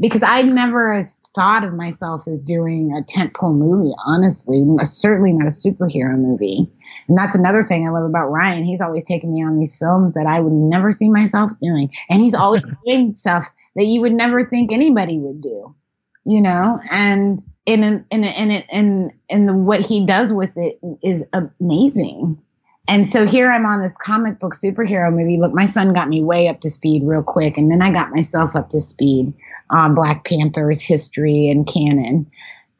because I never thought of myself as doing a tentpole movie, honestly, certainly not a superhero movie. And that's another thing I love about Ryan. He's always taking me on these films that I would never see myself doing. And he's always doing stuff that you would never think anybody would do, you know? And in, in, in, in, in, in the, what he does with it is amazing. And so here I'm on this comic book superhero movie. Look, my son got me way up to speed real quick, and then I got myself up to speed on Black Panther's history and canon,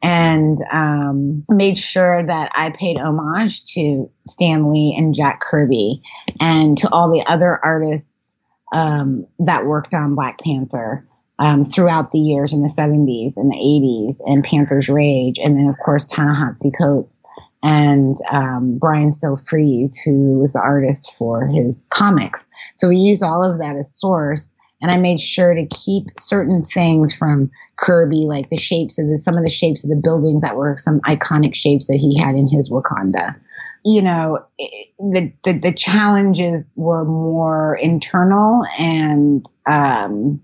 and um, made sure that I paid homage to Stan Lee and Jack Kirby, and to all the other artists um, that worked on Black Panther. Um, throughout the years in the 70s and the 80s and Panther's Rage, and then of course Ta-Nehisi Coates and um, Brian Stelfreeze, who was the artist for his comics. So we use all of that as source. And I made sure to keep certain things from Kirby, like the shapes of the, some of the shapes of the buildings that were some iconic shapes that he had in his Wakanda. You know, it, the, the, the challenges were more internal and, um,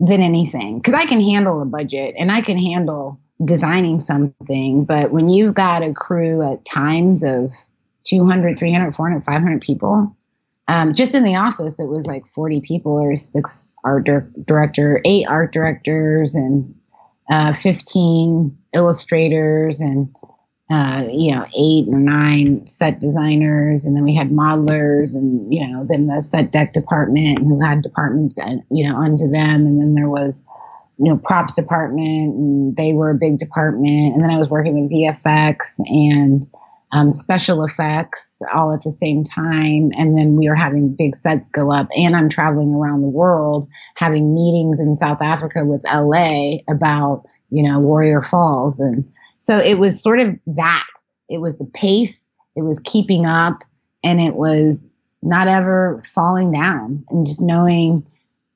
than anything. Cause I can handle a budget and I can handle designing something. But when you've got a crew at times of 200, 300, 400, 500 people, um, just in the office, it was like 40 people or six art director, eight art directors and uh, 15 illustrators and uh, you know, eight or nine set designers, and then we had modelers, and you know, then the set deck department who had departments, and you know, unto them, and then there was you know, props department and they were a big department. And then I was working with VFX and um, special effects all at the same time. And then we were having big sets go up, and I'm traveling around the world having meetings in South Africa with LA about, you know, Warrior Falls. And so it was sort of that. It was the pace, it was keeping up, and it was not ever falling down and just knowing,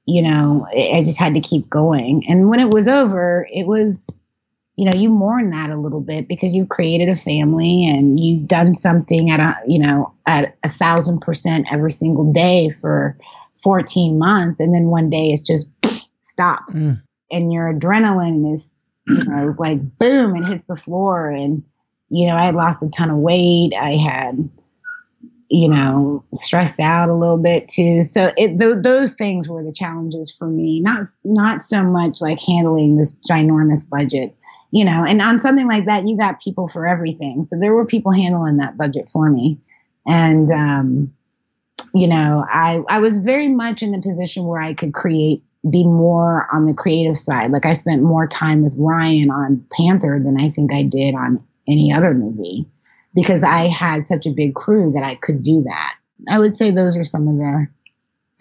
you know, I just had to keep going. And when it was over, it was you know, you mourn that a little bit because you've created a family and you've done something at a, you know, at a thousand percent every single day for 14 months. And then one day it just stops mm. and your adrenaline is, you know, like boom, and hits the floor. And, you know, I had lost a ton of weight. I had, you know, stressed out a little bit too. So it, th- those things were the challenges for me. Not not so much like handling this ginormous budget, you know, and on something like that, you got people for everything. So there were people handling that budget for me. And, um, you know, I, I was very much in the position where I could create, be more on the creative side. Like I spent more time with Ryan on Panther than I think I did on any other movie because I had such a big crew that I could do that. I would say those are some of the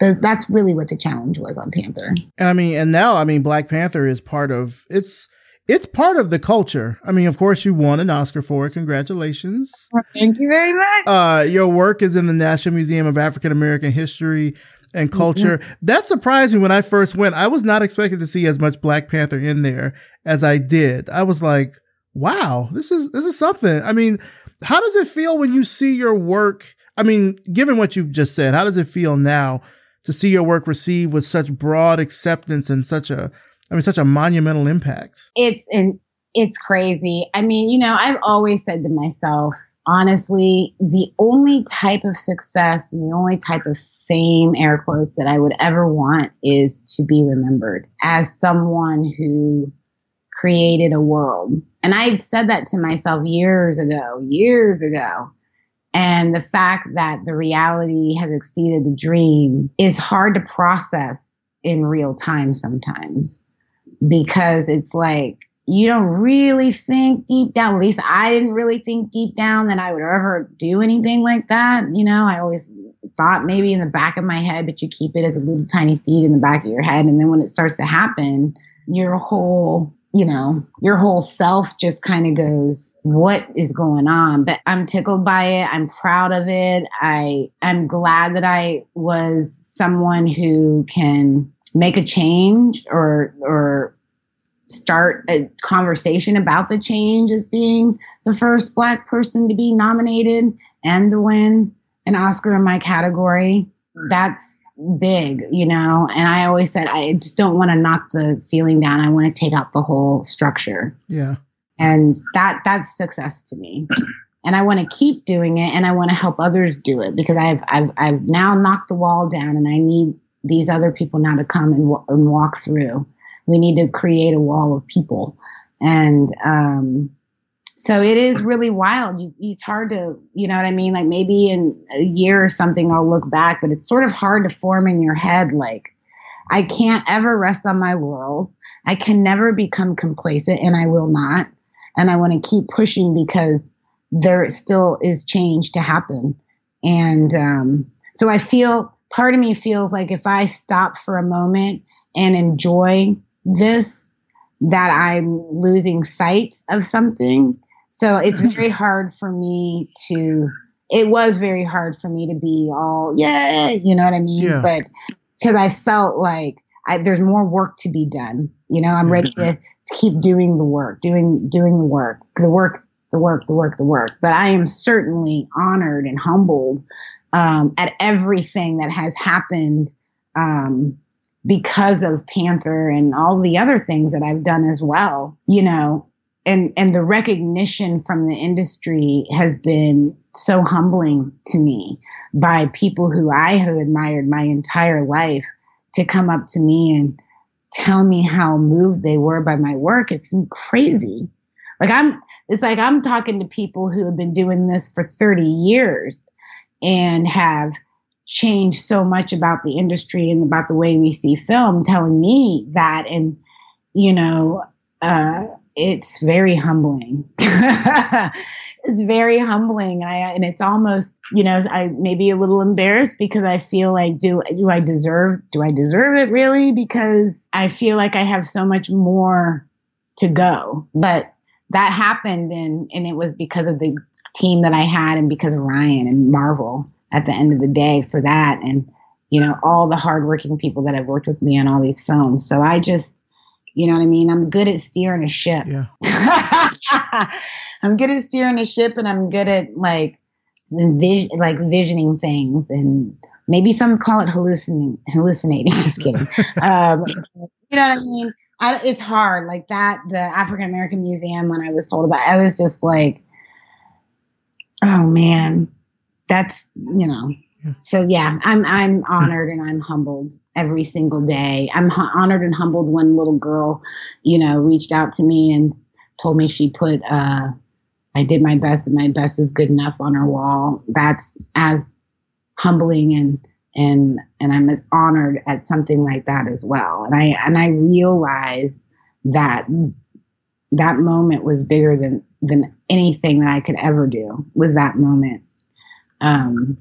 that's really what the challenge was on Panther. And I mean, and now I mean, Black Panther is part of it's it's part of the culture. I mean, of course, you won an Oscar for it. Congratulations. thank you very much. Uh, your work is in the National Museum of African American History and Culture. Mm-hmm. That surprised me when I first went. I was not expecting to see as much Black Panther in there as I did. I was like, wow, this is, this is something. I mean, how does it feel when you see your work? I mean, given what you've just said, how does it feel now to see your work received with such broad acceptance and such a I mean, such a monumental impact. It's and it's crazy. I mean, you know, I've always said to myself, honestly, the only type of success and the only type of fame, air quotes, that I would ever want is to be remembered as someone who created a world. And I had said that to myself years ago, years ago. And the fact that the reality has exceeded the dream is hard to process in real time sometimes because it's like you don't really think deep down, at least I didn't really think deep down that I would ever do anything like that. You know, I always thought maybe in the back of my head, but you keep it as a little tiny seed in the back of your head. And then when it starts to happen, your whole, you know, your whole self just kind of goes, what is going on? But I'm tickled by it. I'm proud of it. I, I'm glad that I was someone who can make a change or or start a conversation about the change as being the first black person to be nominated and to win an Oscar in my category. Hmm. That's big, you know. And I always said I just don't want to knock the ceiling down. I want to take out the whole structure. Yeah. And that that's success to me. And I want to keep doing it and I want to help others do it because I've I've I've now knocked the wall down and I need these other people now to come and, and walk through. We need to create a wall of people. And, um, so it is really wild. You, it's hard to, you know what I mean? Like maybe in a year or something, I'll look back, but it's sort of hard to form in your head. Like I can't ever rest on my laurels. I can never become complacent and I will not. And I want to keep pushing because there still is change to happen. And, um, so I feel part of me feels like if I stop for a moment and enjoy this, that I'm losing sight of something. So it's mm-hmm. very hard for me to, it was very hard for me to be all, yeah, you know what I mean? Yeah. But because I felt like I, there's more work to be done. You know, I'm ready to, to keep doing the work, doing, doing the work, the work, the work, the work, the work. But I am certainly honored and humbled um, at everything that has happened um, because of Panther and all the other things that I've done as well. You know, and and the recognition from the industry has been so humbling to me by people who I have admired my entire life to come up to me and tell me how moved they were by my work. It's crazy. Like I'm, it's like I'm talking to people who have been doing this for 30 years and have changed so much about the industry and about the way we see film, telling me that. And, you know, uh, it's very humbling. it's very humbling. I and it's almost you know I may be a little embarrassed because I feel like do do I deserve do I deserve it really because I feel like I have so much more to go. But that happened and and it was because of the team that I had and because of Ryan and Marvel at the end of the day for that and you know all the hardworking people that have worked with me on all these films. So I just you know what I mean? I'm good at steering a ship. Yeah. I'm good at steering a ship and I'm good at like envis- like visioning things and maybe some call it hallucinating hallucinating just kidding um, you know what i mean I, it's hard like that the african american museum when i was told about it, i was just like oh man that's you know Yeah. so yeah i'm i'm honored and i'm humbled every single day i'm honored and humbled when little girl you know reached out to me and told me she put uh I did my best and my best is good enough on her wall. That's as humbling and and and I'm as honored at something like that as well. And I and I realize that that moment was bigger than than anything that I could ever do was that moment. Um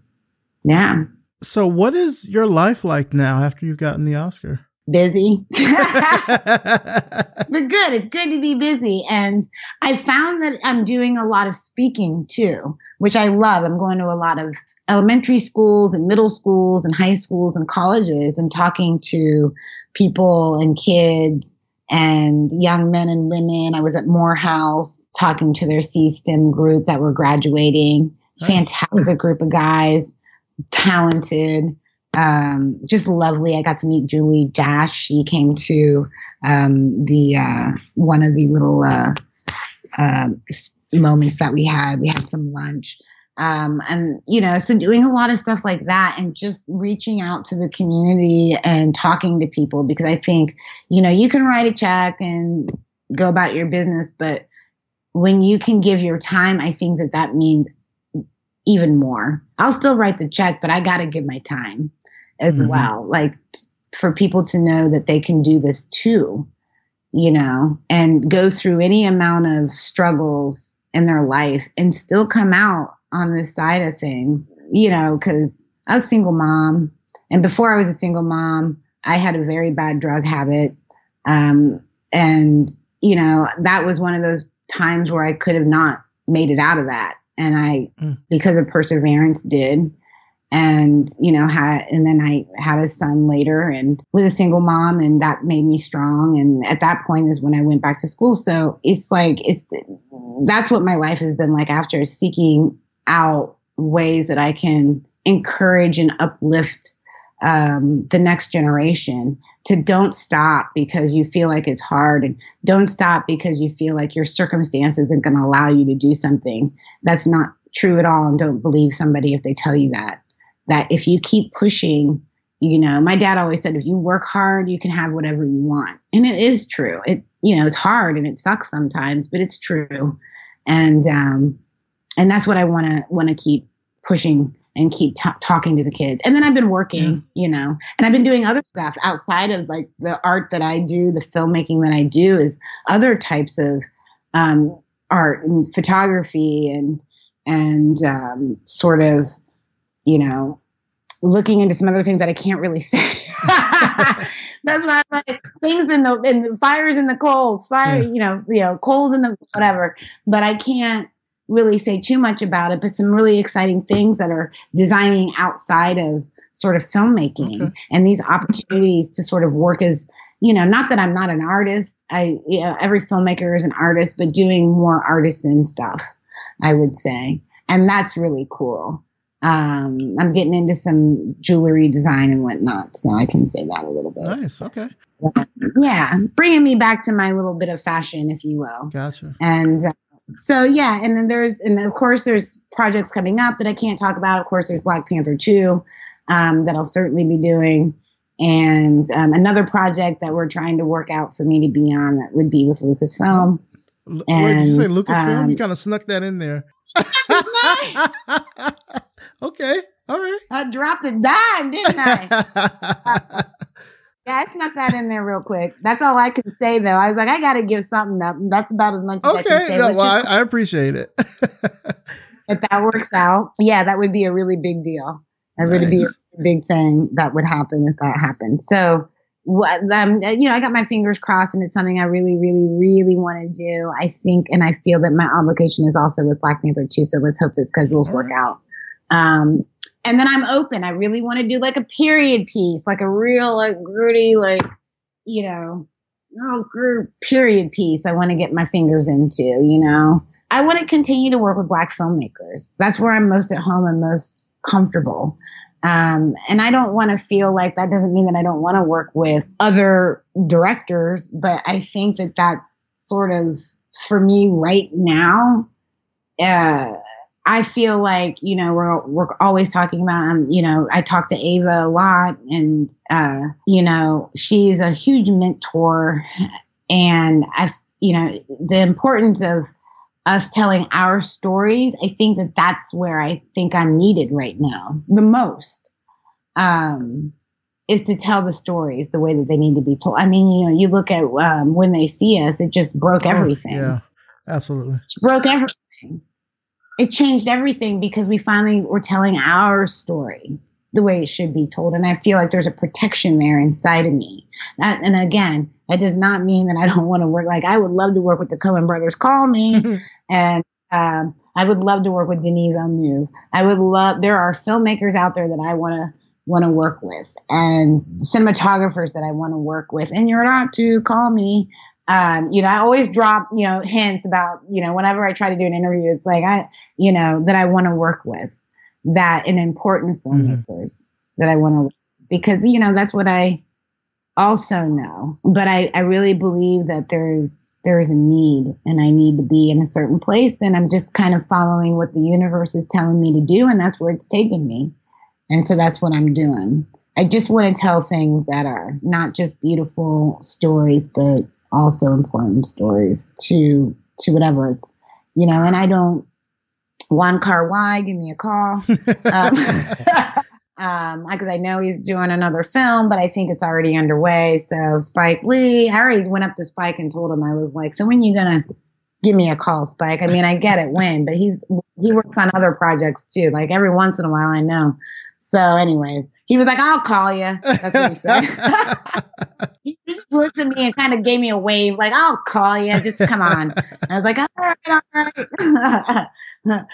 yeah. So, what is your life like now after you've gotten the Oscar? Busy. but good. It's good to be busy. And I found that I'm doing a lot of speaking too, which I love. I'm going to a lot of elementary schools and middle schools and high schools and colleges and talking to people and kids and young men and women. I was at Morehouse talking to their C STEM group that were graduating. Nice. Fantastic group of guys, talented um, just lovely. I got to meet Julie Dash. She came to um, the uh, one of the little uh, uh, moments that we had. We had some lunch. Um, and you know, so doing a lot of stuff like that and just reaching out to the community and talking to people because I think, you know, you can write a check and go about your business, but when you can give your time, I think that that means even more. I'll still write the check, but I got to give my time as Mhm. well. Like t- for people to know that they can do this too, you know, and go through any amount of struggles in their life and still come out on this side of things, you know, because I was a single mom. And before I was a single mom, I had a very bad drug habit. Um, and, you know, that was one of those times where I could have not made it out of that. And I, Mm. because of perseverance, did. And, you know, had, and then I had a son later and was a single mom and that made me strong. And at that point is when I went back to school. So it's like, it's, that's what my life has been like after seeking out ways that I can encourage and uplift um, the next generation to don't stop because you feel like it's hard and don't stop because you feel like your circumstance isn't going to allow you to do something. That's not true at all. And don't believe somebody if they tell you that. That if you keep pushing, you know, my dad always said, if you work hard, you can have whatever you want. And it is true. It, you know, it's hard and it sucks sometimes, but it's true. And, um, and that's what I want to, want to keep pushing and keep t- talking to the kids. And then I've been working, you know, and I've been doing other stuff outside of like the art that I do, the filmmaking that I do is other types of um, art and photography and and um, sort of, you know, looking into some other things that I can't really say. That's why I'm like things in the in the fires in the coals, fire, Yeah. you know, you know, coals in the whatever. But I can't really say too much about it. But some really exciting things that are designing outside of sort of filmmaking Okay. and these opportunities to sort of work as you know, not that I'm not an artist. I you know, every filmmaker is an artist, but doing more artisan stuff, I would say, and that's really cool. Um, I'm getting into some jewelry design and whatnot, so I can say that a little bit. Nice. Okay. Yeah, bringing me back to my little bit of fashion, if you will. Gotcha. And uh, so, yeah, and then there's, and of course, there's projects coming up that I can't talk about. Of course, there's Black Panther 2 um, that I'll certainly be doing. And um, another project that we're trying to work out for me to be on that would be with Lucasfilm. L- Wait, did you say Lucasfilm? um, you kind of snuck that in there. okay. All right. I dropped a dime, didn't I? Yeah, I snuck that in there real quick. That's all I can say, though. I was like, I got to give something up. That's about as much as okay, I can say. no, well, I, I, appreciate it. if that works out, yeah, that would be a really big deal. That nice. would be a big thing that would happen if that happened. So, um, you know, I got my fingers crossed, and it's something I really, really, really want to do. I think, and I feel that my obligation is also with Black Panther too. So let's hope the schedules work out. Um, and then I'm open. I really want to do like a period piece, like a real, like gritty, like you know, oh, period piece. I want to get my fingers into. You know, I want to continue to work with Black filmmakers. That's where I'm most at home and most comfortable. Um, and I don't want to feel like that doesn't mean that I don't want to work with other directors, but I think that that's sort of for me right now. Uh, I feel like you know we're we're always talking about um, you know I talk to Ava a lot and uh, you know she's a huge mentor and I you know the importance of us telling our stories, I think that that's where I think I'm needed right now the most. Um, is to tell the stories the way that they need to be told. I mean, you know, you look at um, when they see us, it just broke oh, everything. Yeah, absolutely. It broke everything. It changed everything because we finally were telling our story the way it should be told. And I feel like there's a protection there inside of me. That, and again, that does not mean that I don't want to work. Like I would love to work with the Coen brothers. Call me. And um, I would love to work with Denis Villeneuve. I would love. There are filmmakers out there that I want to want to work with, and cinematographers that I want to work with. And you're not to call me. Um, you know, I always drop you know hints about you know whenever I try to do an interview, it's like I you know that I want to work with that an important filmmakers mm-hmm. that I want to because you know that's what I also know. But I I really believe that there's there is a need and I need to be in a certain place. And I'm just kind of following what the universe is telling me to do. And that's where it's taken me. And so that's what I'm doing. I just want to tell things that are not just beautiful stories, but also important stories to, to whatever it's, you know, and I don't, Wong Kar-wai give me a call. um, um, because I know he's doing another film, but I think it's already underway. So Spike Lee, I already went up to Spike and told him I was like, so when you gonna give me a call, Spike? I mean, I get it when, but he's he works on other projects too. Like every once in a while, I know. So anyway, he was like, I'll call you. That's what he said. he looked at me and kind of gave me a wave, like, I'll call you. Just come on. I was like, all right, all right.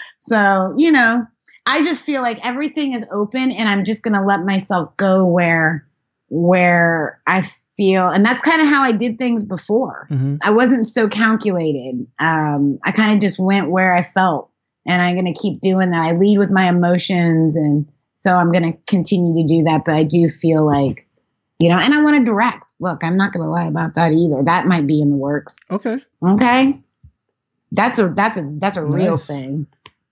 so, you know, I just feel like everything is open and I'm just going to let myself go where where I feel and that's kind of how I did things before. Mm-hmm. I wasn't so calculated. Um, I kind of just went where I felt and I'm going to keep doing that. I lead with my emotions and so I'm going to continue to do that but I do feel like you know, and I want to direct. Look, I'm not going to lie about that either. That might be in the works. Okay. Okay. That's a that's a that's a nice. real thing.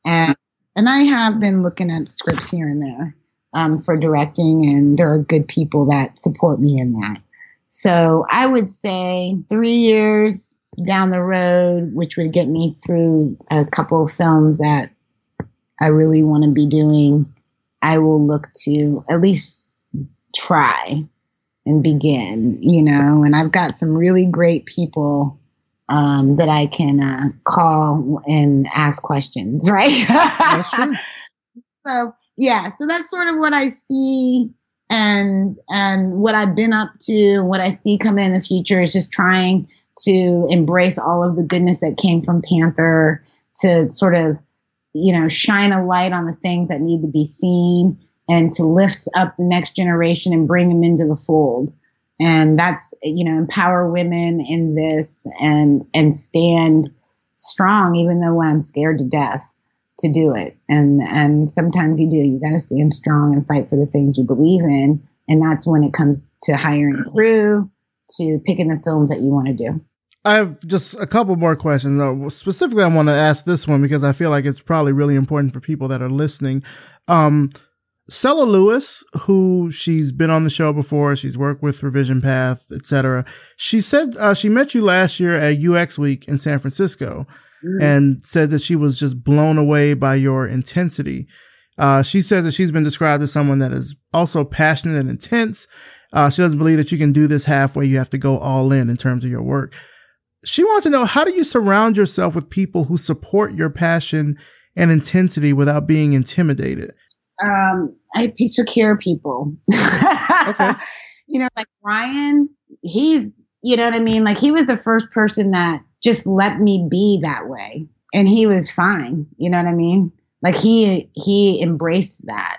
And and I have been looking at scripts here and there um, for directing, and there are good people that support me in that. So I would say three years down the road, which would get me through a couple of films that I really want to be doing, I will look to at least try and begin, you know, and I've got some really great people um, that I can uh, call and ask questions, right? True. so yeah, so that's sort of what I see and and what I've been up to, what I see coming in the future is just trying to embrace all of the goodness that came from Panther to sort of you know shine a light on the things that need to be seen and to lift up the next generation and bring them into the fold and that's you know empower women in this and and stand strong even though when i'm scared to death to do it and and sometimes you do you got to stand strong and fight for the things you believe in and that's when it comes to hiring crew to picking the films that you want to do I have just a couple more questions. Specifically, I want to ask this one because I feel like it's probably really important for people that are listening. Um, Cella Lewis, who she's been on the show before, she's worked with Revision Path, etc. She said uh, she met you last year at UX Week in San Francisco, mm. and said that she was just blown away by your intensity. Uh, she says that she's been described as someone that is also passionate and intense, Uh, she doesn't believe that you can do this halfway. You have to go all in in terms of your work. She wants to know how do you surround yourself with people who support your passion and intensity without being intimidated? Um, I secure people. okay. You know, like Ryan, he's, you know what I mean? Like he was the first person that just let me be that way. And he was fine. You know what I mean? Like he he embraced that.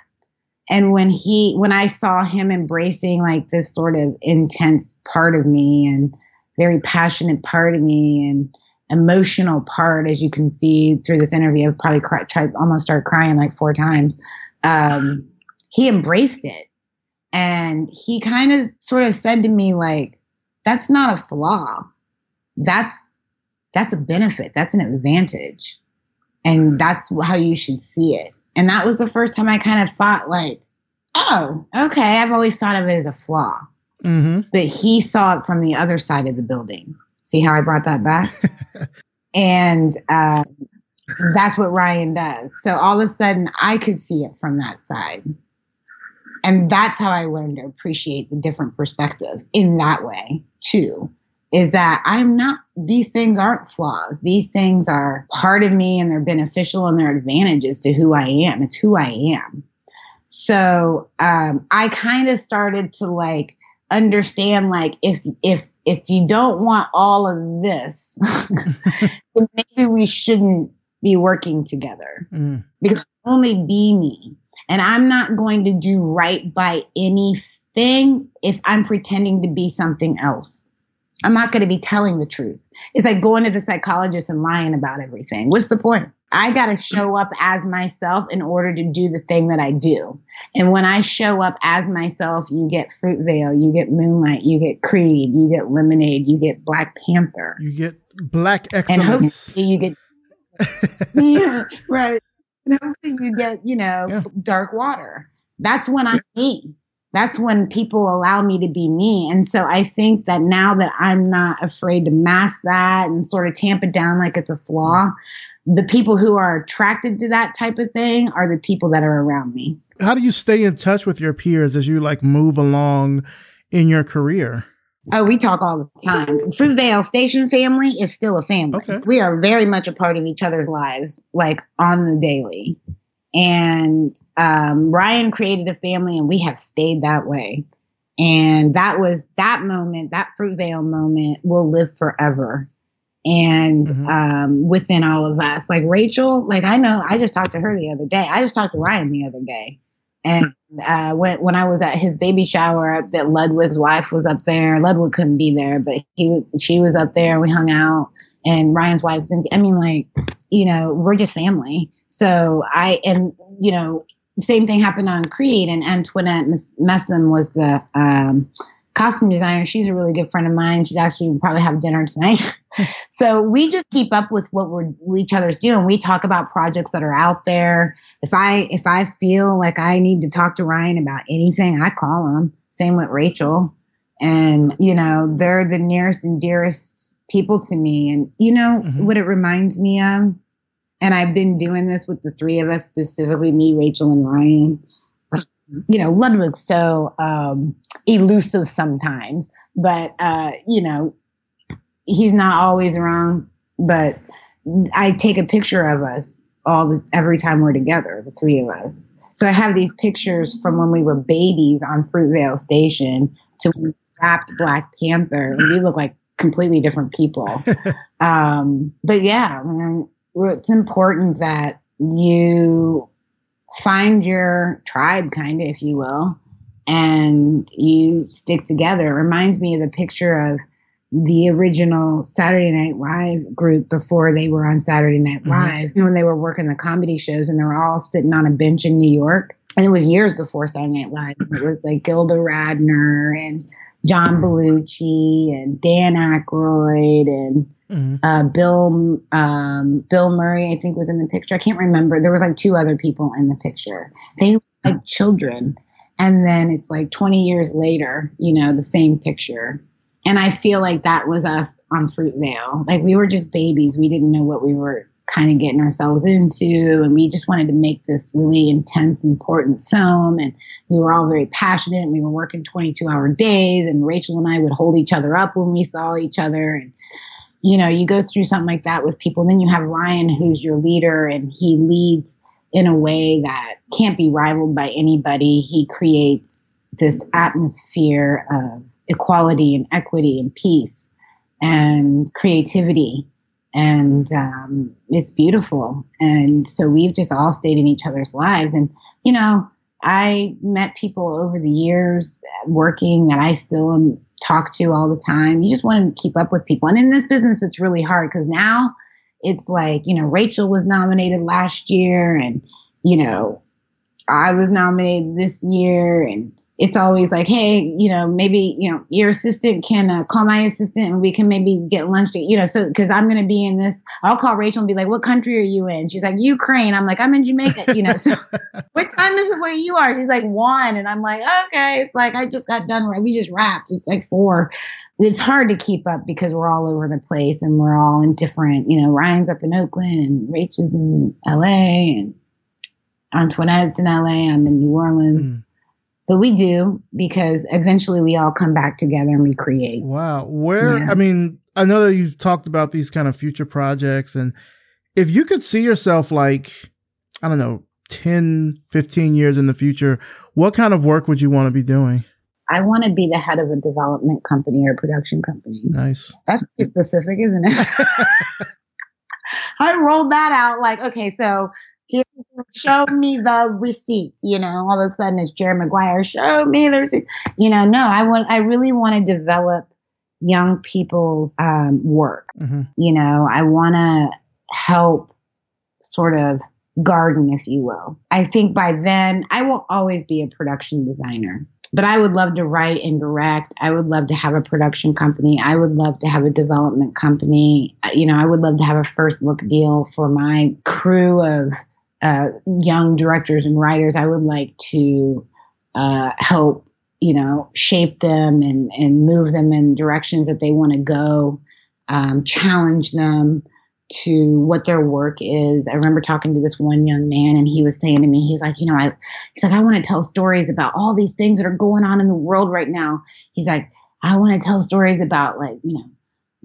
And when he when I saw him embracing like this sort of intense part of me and very passionate part of me and emotional part, as you can see through this interview, I've probably cried, tried almost start crying like four times. Um, he embraced it, and he kind of sort of said to me like, "That's not a flaw. That's that's a benefit. That's an advantage, and that's how you should see it." And that was the first time I kind of thought like, "Oh, okay. I've always thought of it as a flaw." Mm-hmm. But he saw it from the other side of the building. See how I brought that back? and uh, that's what Ryan does. So all of a sudden, I could see it from that side. And that's how I learned to appreciate the different perspective in that way, too. Is that I'm not, these things aren't flaws. These things are part of me and they're beneficial and they're advantages to who I am. It's who I am. So um, I kind of started to like understand like if if if you don't want all of this, then maybe we shouldn't be working together mm. because only be me. And I'm not going to do right by anything if I'm pretending to be something else. I'm not going to be telling the truth. It's like going to the psychologist and lying about everything. What's the point? I got to show up as myself in order to do the thing that I do. And when I show up as myself, you get Fruitvale, you get Moonlight, you get Creed, you get Lemonade, you get Black Panther. You get Black Excellence. And you get, yeah, right. And hopefully you get, you know, yeah. Dark Water. That's when I'm me. That's when people allow me to be me. And so I think that now that I'm not afraid to mask that and sort of tamp it down like it's a flaw, the people who are attracted to that type of thing are the people that are around me. How do you stay in touch with your peers as you like move along in your career? Oh, we talk all the time. Fruitvale Station family is still a family. Okay. We are very much a part of each other's lives, like on the daily. And um, Ryan created a family, and we have stayed that way. And that was that moment, that Fruitvale moment will live forever and mm-hmm. um, within all of us. Like Rachel, like I know, I just talked to her the other day. I just talked to Ryan the other day. And uh, when when I was at his baby shower, that Ludwig's wife was up there. Ludwig couldn't be there, but he she was up there. We hung out, and Ryan's wife. I mean, like, you know, we're just family. So I and you know, same thing happened on Creed, and Antoinette Messam was the um, costume designer. She's a really good friend of mine. She's actually probably have dinner tonight. so we just keep up with what we're each other's doing. We talk about projects that are out there. If I if I feel like I need to talk to Ryan about anything, I call him. Same with Rachel. And you know, they're the nearest and dearest people to me. And you know mm-hmm. what it reminds me of? And I've been doing this with the three of us, specifically me, Rachel, and Ryan. You know, Ludwig's so um, elusive sometimes, but uh, you know, he's not always around. But I take a picture of us all the, every time we're together, the three of us. So I have these pictures from when we were babies on Fruitvale Station to when we wrapped Black Panther, and we look like completely different people. um, but yeah, man, it's important that you find your tribe, kind of, if you will, and you stick together. It reminds me of the picture of the original Saturday Night Live group before they were on Saturday Night mm-hmm. Live mm-hmm. when they were working the comedy shows and they were all sitting on a bench in New York. And it was years before Saturday Night Live. It was like Gilda Radner and John Belushi and Dan Aykroyd and mm-hmm. uh, Bill um, Bill Murray. I think was in the picture. I can't remember. There was like two other people in the picture. They like children and then it's like 20 years later, you know, the same picture. And I feel like that was us on Fruitvale. Like we were just babies. We didn't know what we were kind of getting ourselves into. And we just wanted to make this really intense, important film. And we were all very passionate. We were working 22 hour days, and Rachel and I would hold each other up when we saw each other. And, you know, you go through something like that with people. Then you have Ryan, who's your leader, and he leads in a way that can't be rivaled by anybody. He creates this atmosphere of equality and equity and peace and creativity and um, it's beautiful. And so we've just all stayed in each other's lives. And you know, I met people over the years working that I still talk to all the time. You just want to keep up with people, and in this business, it's really hard because now it's like you know Rachel was nominated last year, and you know I was nominated this year, and it's always like, hey, you know, maybe, you know, your assistant can uh, call my assistant and we can maybe get lunch, to, you know, so because I'm going to be in this, I'll call Rachel and be like, what country are you in? She's like, Ukraine. I'm like, I'm in Jamaica, you know, so what time is it where you are? She's like, one. And I'm like, okay. It's like, I just got done, we just wrapped. It's like four. It's hard to keep up because we're all over the place and we're all in different, you know, Ryan's up in Oakland and Rachel's in LA and Antoinette's in LA. I'm in New Orleans. Mm but we do because eventually we all come back together and we create. Wow. Where, yeah. I mean, I know that you've talked about these kind of future projects and if you could see yourself like, I don't know, 10, 15 years in the future, what kind of work would you want to be doing? I want to be the head of a development company or a production company. Nice. That's pretty specific, isn't it? I rolled that out like, okay, so he show me the receipt. You know, all of a sudden it's Jerry Maguire. Show me the receipt. You know, no, I want. I really want to develop young people's um, work. Mm-hmm. You know, I want to help sort of garden, if you will. I think by then I will always be a production designer. But I would love to write and direct. I would love to have a production company. I would love to have a development company. You know, I would love to have a first look deal for my crew of uh, young directors and writers, I would like to uh, help, you know, shape them and, and move them in directions that they want to go, um, challenge them to what their work is. I remember talking to this one young man and he was saying to me, he's like, you know, I, he's like, I want to tell stories about all these things that are going on in the world right now. He's like, I want to tell stories about like, you know,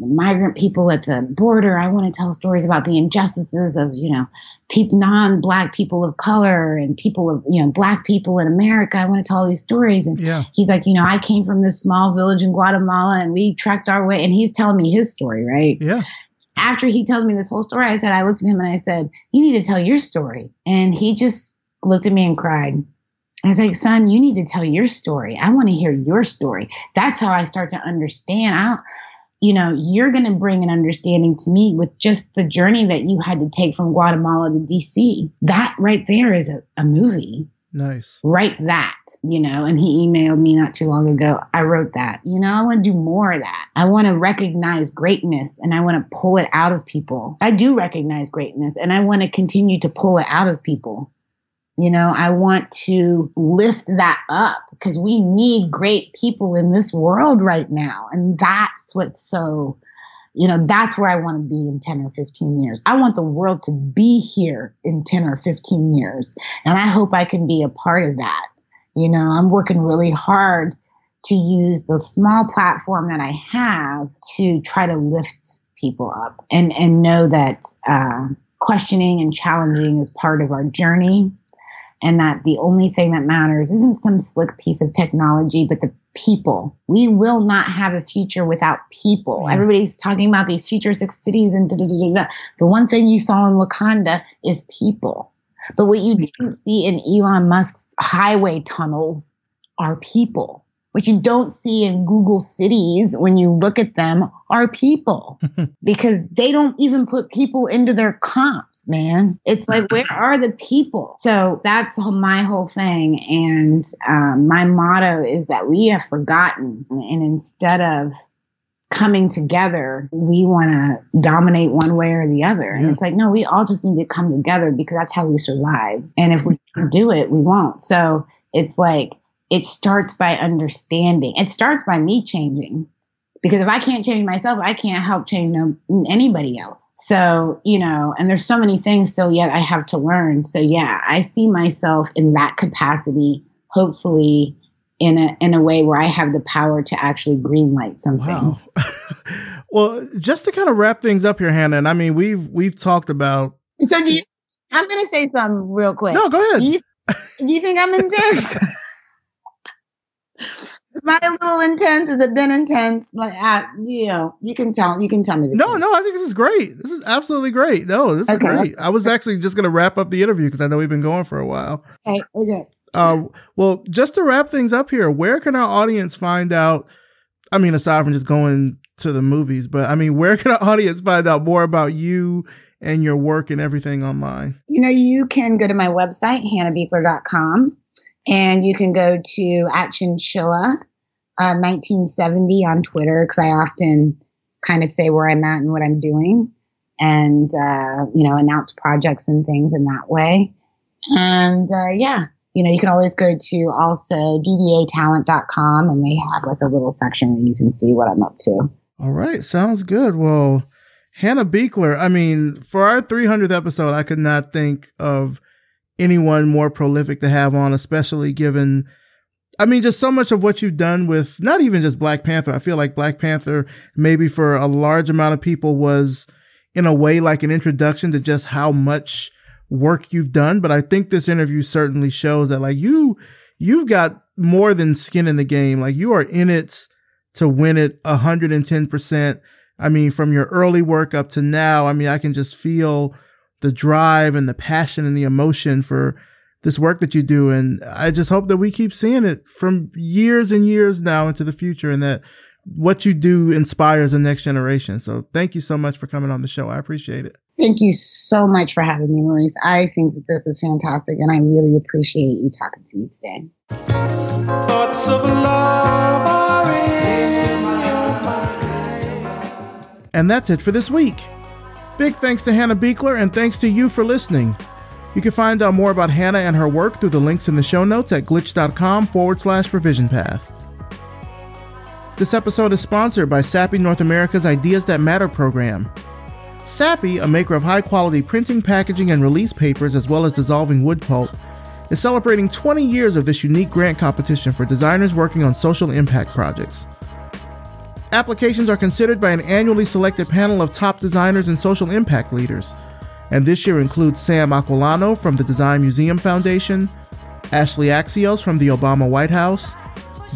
migrant people at the border. I want to tell stories about the injustices of, you know, people, non-black people of color and people of, you know, black people in America. I want to tell these stories. And yeah. he's like, you know, I came from this small village in Guatemala and we trekked our way. And he's telling me his story, right? Yeah. After he tells me this whole story, I said, I looked at him and I said, you need to tell your story. And he just looked at me and cried. I was like, son, you need to tell your story. I want to hear your story. That's how I start to understand. I don't, you know, you're going to bring an understanding to me with just the journey that you had to take from Guatemala to DC. That right there is a, a movie. Nice. Write that, you know, and he emailed me not too long ago. I wrote that. You know, I want to do more of that. I want to recognize greatness and I want to pull it out of people. I do recognize greatness and I want to continue to pull it out of people. You know, I want to lift that up because we need great people in this world right now. And that's what's so, you know, that's where I want to be in 10 or 15 years. I want the world to be here in 10 or 15 years. And I hope I can be a part of that. You know, I'm working really hard to use the small platform that I have to try to lift people up and, and know that, uh, questioning and challenging is part of our journey and that the only thing that matters isn't some slick piece of technology, but the people. We will not have a future without people. Yeah. Everybody's talking about these futuristic cities and da, da, da, the one thing you saw in Wakanda is people. But what you didn't see in Elon Musk's highway tunnels are people. What you don't see in Google cities when you look at them are people because they don't even put people into their man. It's like, where are the people? So that's my whole thing. And um, my motto is that we have forgotten. And instead of coming together, we want to dominate one way or the other. And it's like, no, we all just need to come together because that's how we survive. And if we don't do it, we won't. So it's like, it starts by understanding. It starts by me changing. Because if I can't change myself, I can't help change no, anybody else. So, you know, and there's so many things still yet I have to learn. So, yeah, I see myself in that capacity, hopefully in a in a way where I have the power to actually greenlight something. Wow. well, just to kind of wrap things up here, Hannah, and I mean we've we've talked about So do you, I'm gonna say something real quick. No, go ahead. Do you, do you think I'm intense? my little intense has it been intense like I, you know you can tell you can tell me no no i think this is great. This is absolutely great. No this is okay. great. I was actually just going to wrap up the interview because i know we've been going for a while. Okay okay. Uh, well just to wrap things up here where can our audience find out i mean aside from just going to the movies but i mean where can our audience find out more about you and your work and everything online? You know you can go to my website hannahbeachler.com and you can go to at Chinchilla uh, 1970 on Twitter because I often kind of say where I'm at and what I'm doing and, uh, you know, announce projects and things in that way. And uh, yeah, you know, you can always go to also ddatalent.com and they have like a little section where you can see what I'm up to. All right. Sounds good. Well, Hannah Beachler, I mean, for our 300th episode, I could not think of anyone more prolific to have on, especially given I mean, just so much of what you've done with not even just Black Panther. I feel like Black Panther, maybe for a large amount of people, was in a way like an introduction to just how much work you've done. But I think this interview certainly shows that like you, you've got more than skin in the game. Like you are in it to win it 110%. I mean, from your early work up to now, I mean, I can just feel the drive and the passion and the emotion for this work that you do. And I just hope that we keep seeing it from years and years now into the future and that what you do inspires the next generation. So thank you so much for coming on the show. I appreciate it. Thank you so much for having me, Maurice. I think that this is fantastic and I really appreciate you talking to me today. Thoughts of love are in your mind. And that's it for this week. Big thanks to Hannah Beachler and thanks to you for listening. You can find out more about Hannah and her work through the links in the show notes at glitch.com forward slash revision path. This episode is sponsored by Sappi North America's Ideas That Matter program. Sappi, a maker of high quality printing, packaging, and release papers, as well as dissolving wood pulp, is celebrating 20 years of this unique grant competition for designers working on social impact projects. Applications are considered by an annually selected panel of top designers and social impact leaders and this year includes Sam Aquillano from the Design Museum Foundation, Ashleigh Axios from the Obama White House,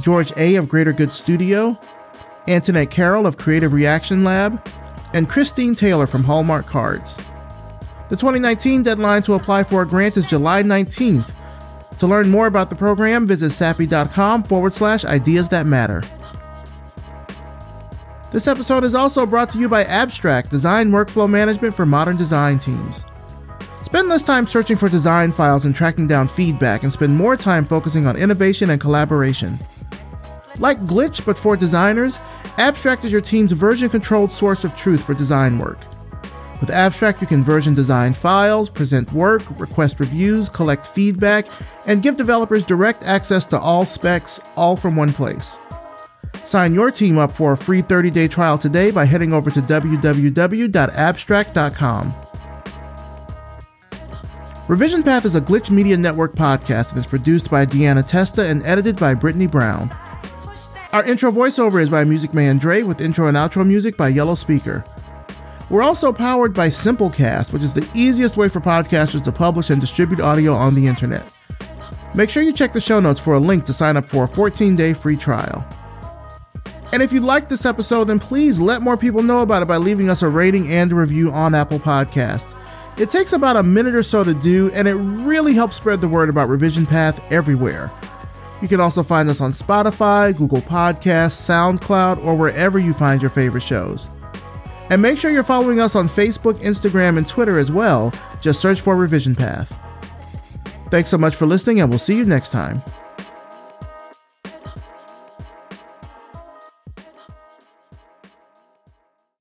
George Aye of Greater Good Studio, Antoinette Carroll of Creative Reaction Lab, and Christine Taylor from Hallmark Cards. The 2019 deadline to apply for a grant is July 19th. To learn more about the program, visit sappi.com forward slash ideas that matter. This episode is also brought to you by Abstract, design workflow management for modern design teams. Spend less time searching for design files and tracking down feedback, and spend more time focusing on innovation and collaboration. Like Glitch, but for designers, Abstract is your team's version controlled source of truth for design work. With Abstract, you can version design files, present work, request reviews, collect feedback, and give developers direct access to all specs, all from one place. Sign your team up for a free 30 day trial today by heading over to www.abstract.com. Revision Path is a Glitch Media Network podcast and is produced by Deanna Testa and edited by Brittany Brown. Our intro voiceover is by Music Man Dre with intro and outro music by Yellow Speaker. We're also powered by Simplecast, which is the easiest way for podcasters to publish and distribute audio on the internet. Make sure you check the show notes for a link to sign up for a 14 day free trial. And if you liked this episode, then please let more people know about it by leaving us a rating and a review on Apple Podcasts. It takes about a minute or so to do, and it really helps spread the word about Revision Path everywhere. You can also find us on Spotify, Google Podcasts, SoundCloud, or wherever you find your favorite shows. And make sure you're following us on Facebook, Instagram, and Twitter as well. Just search for Revision Path. Thanks so much for listening, and we'll see you next time.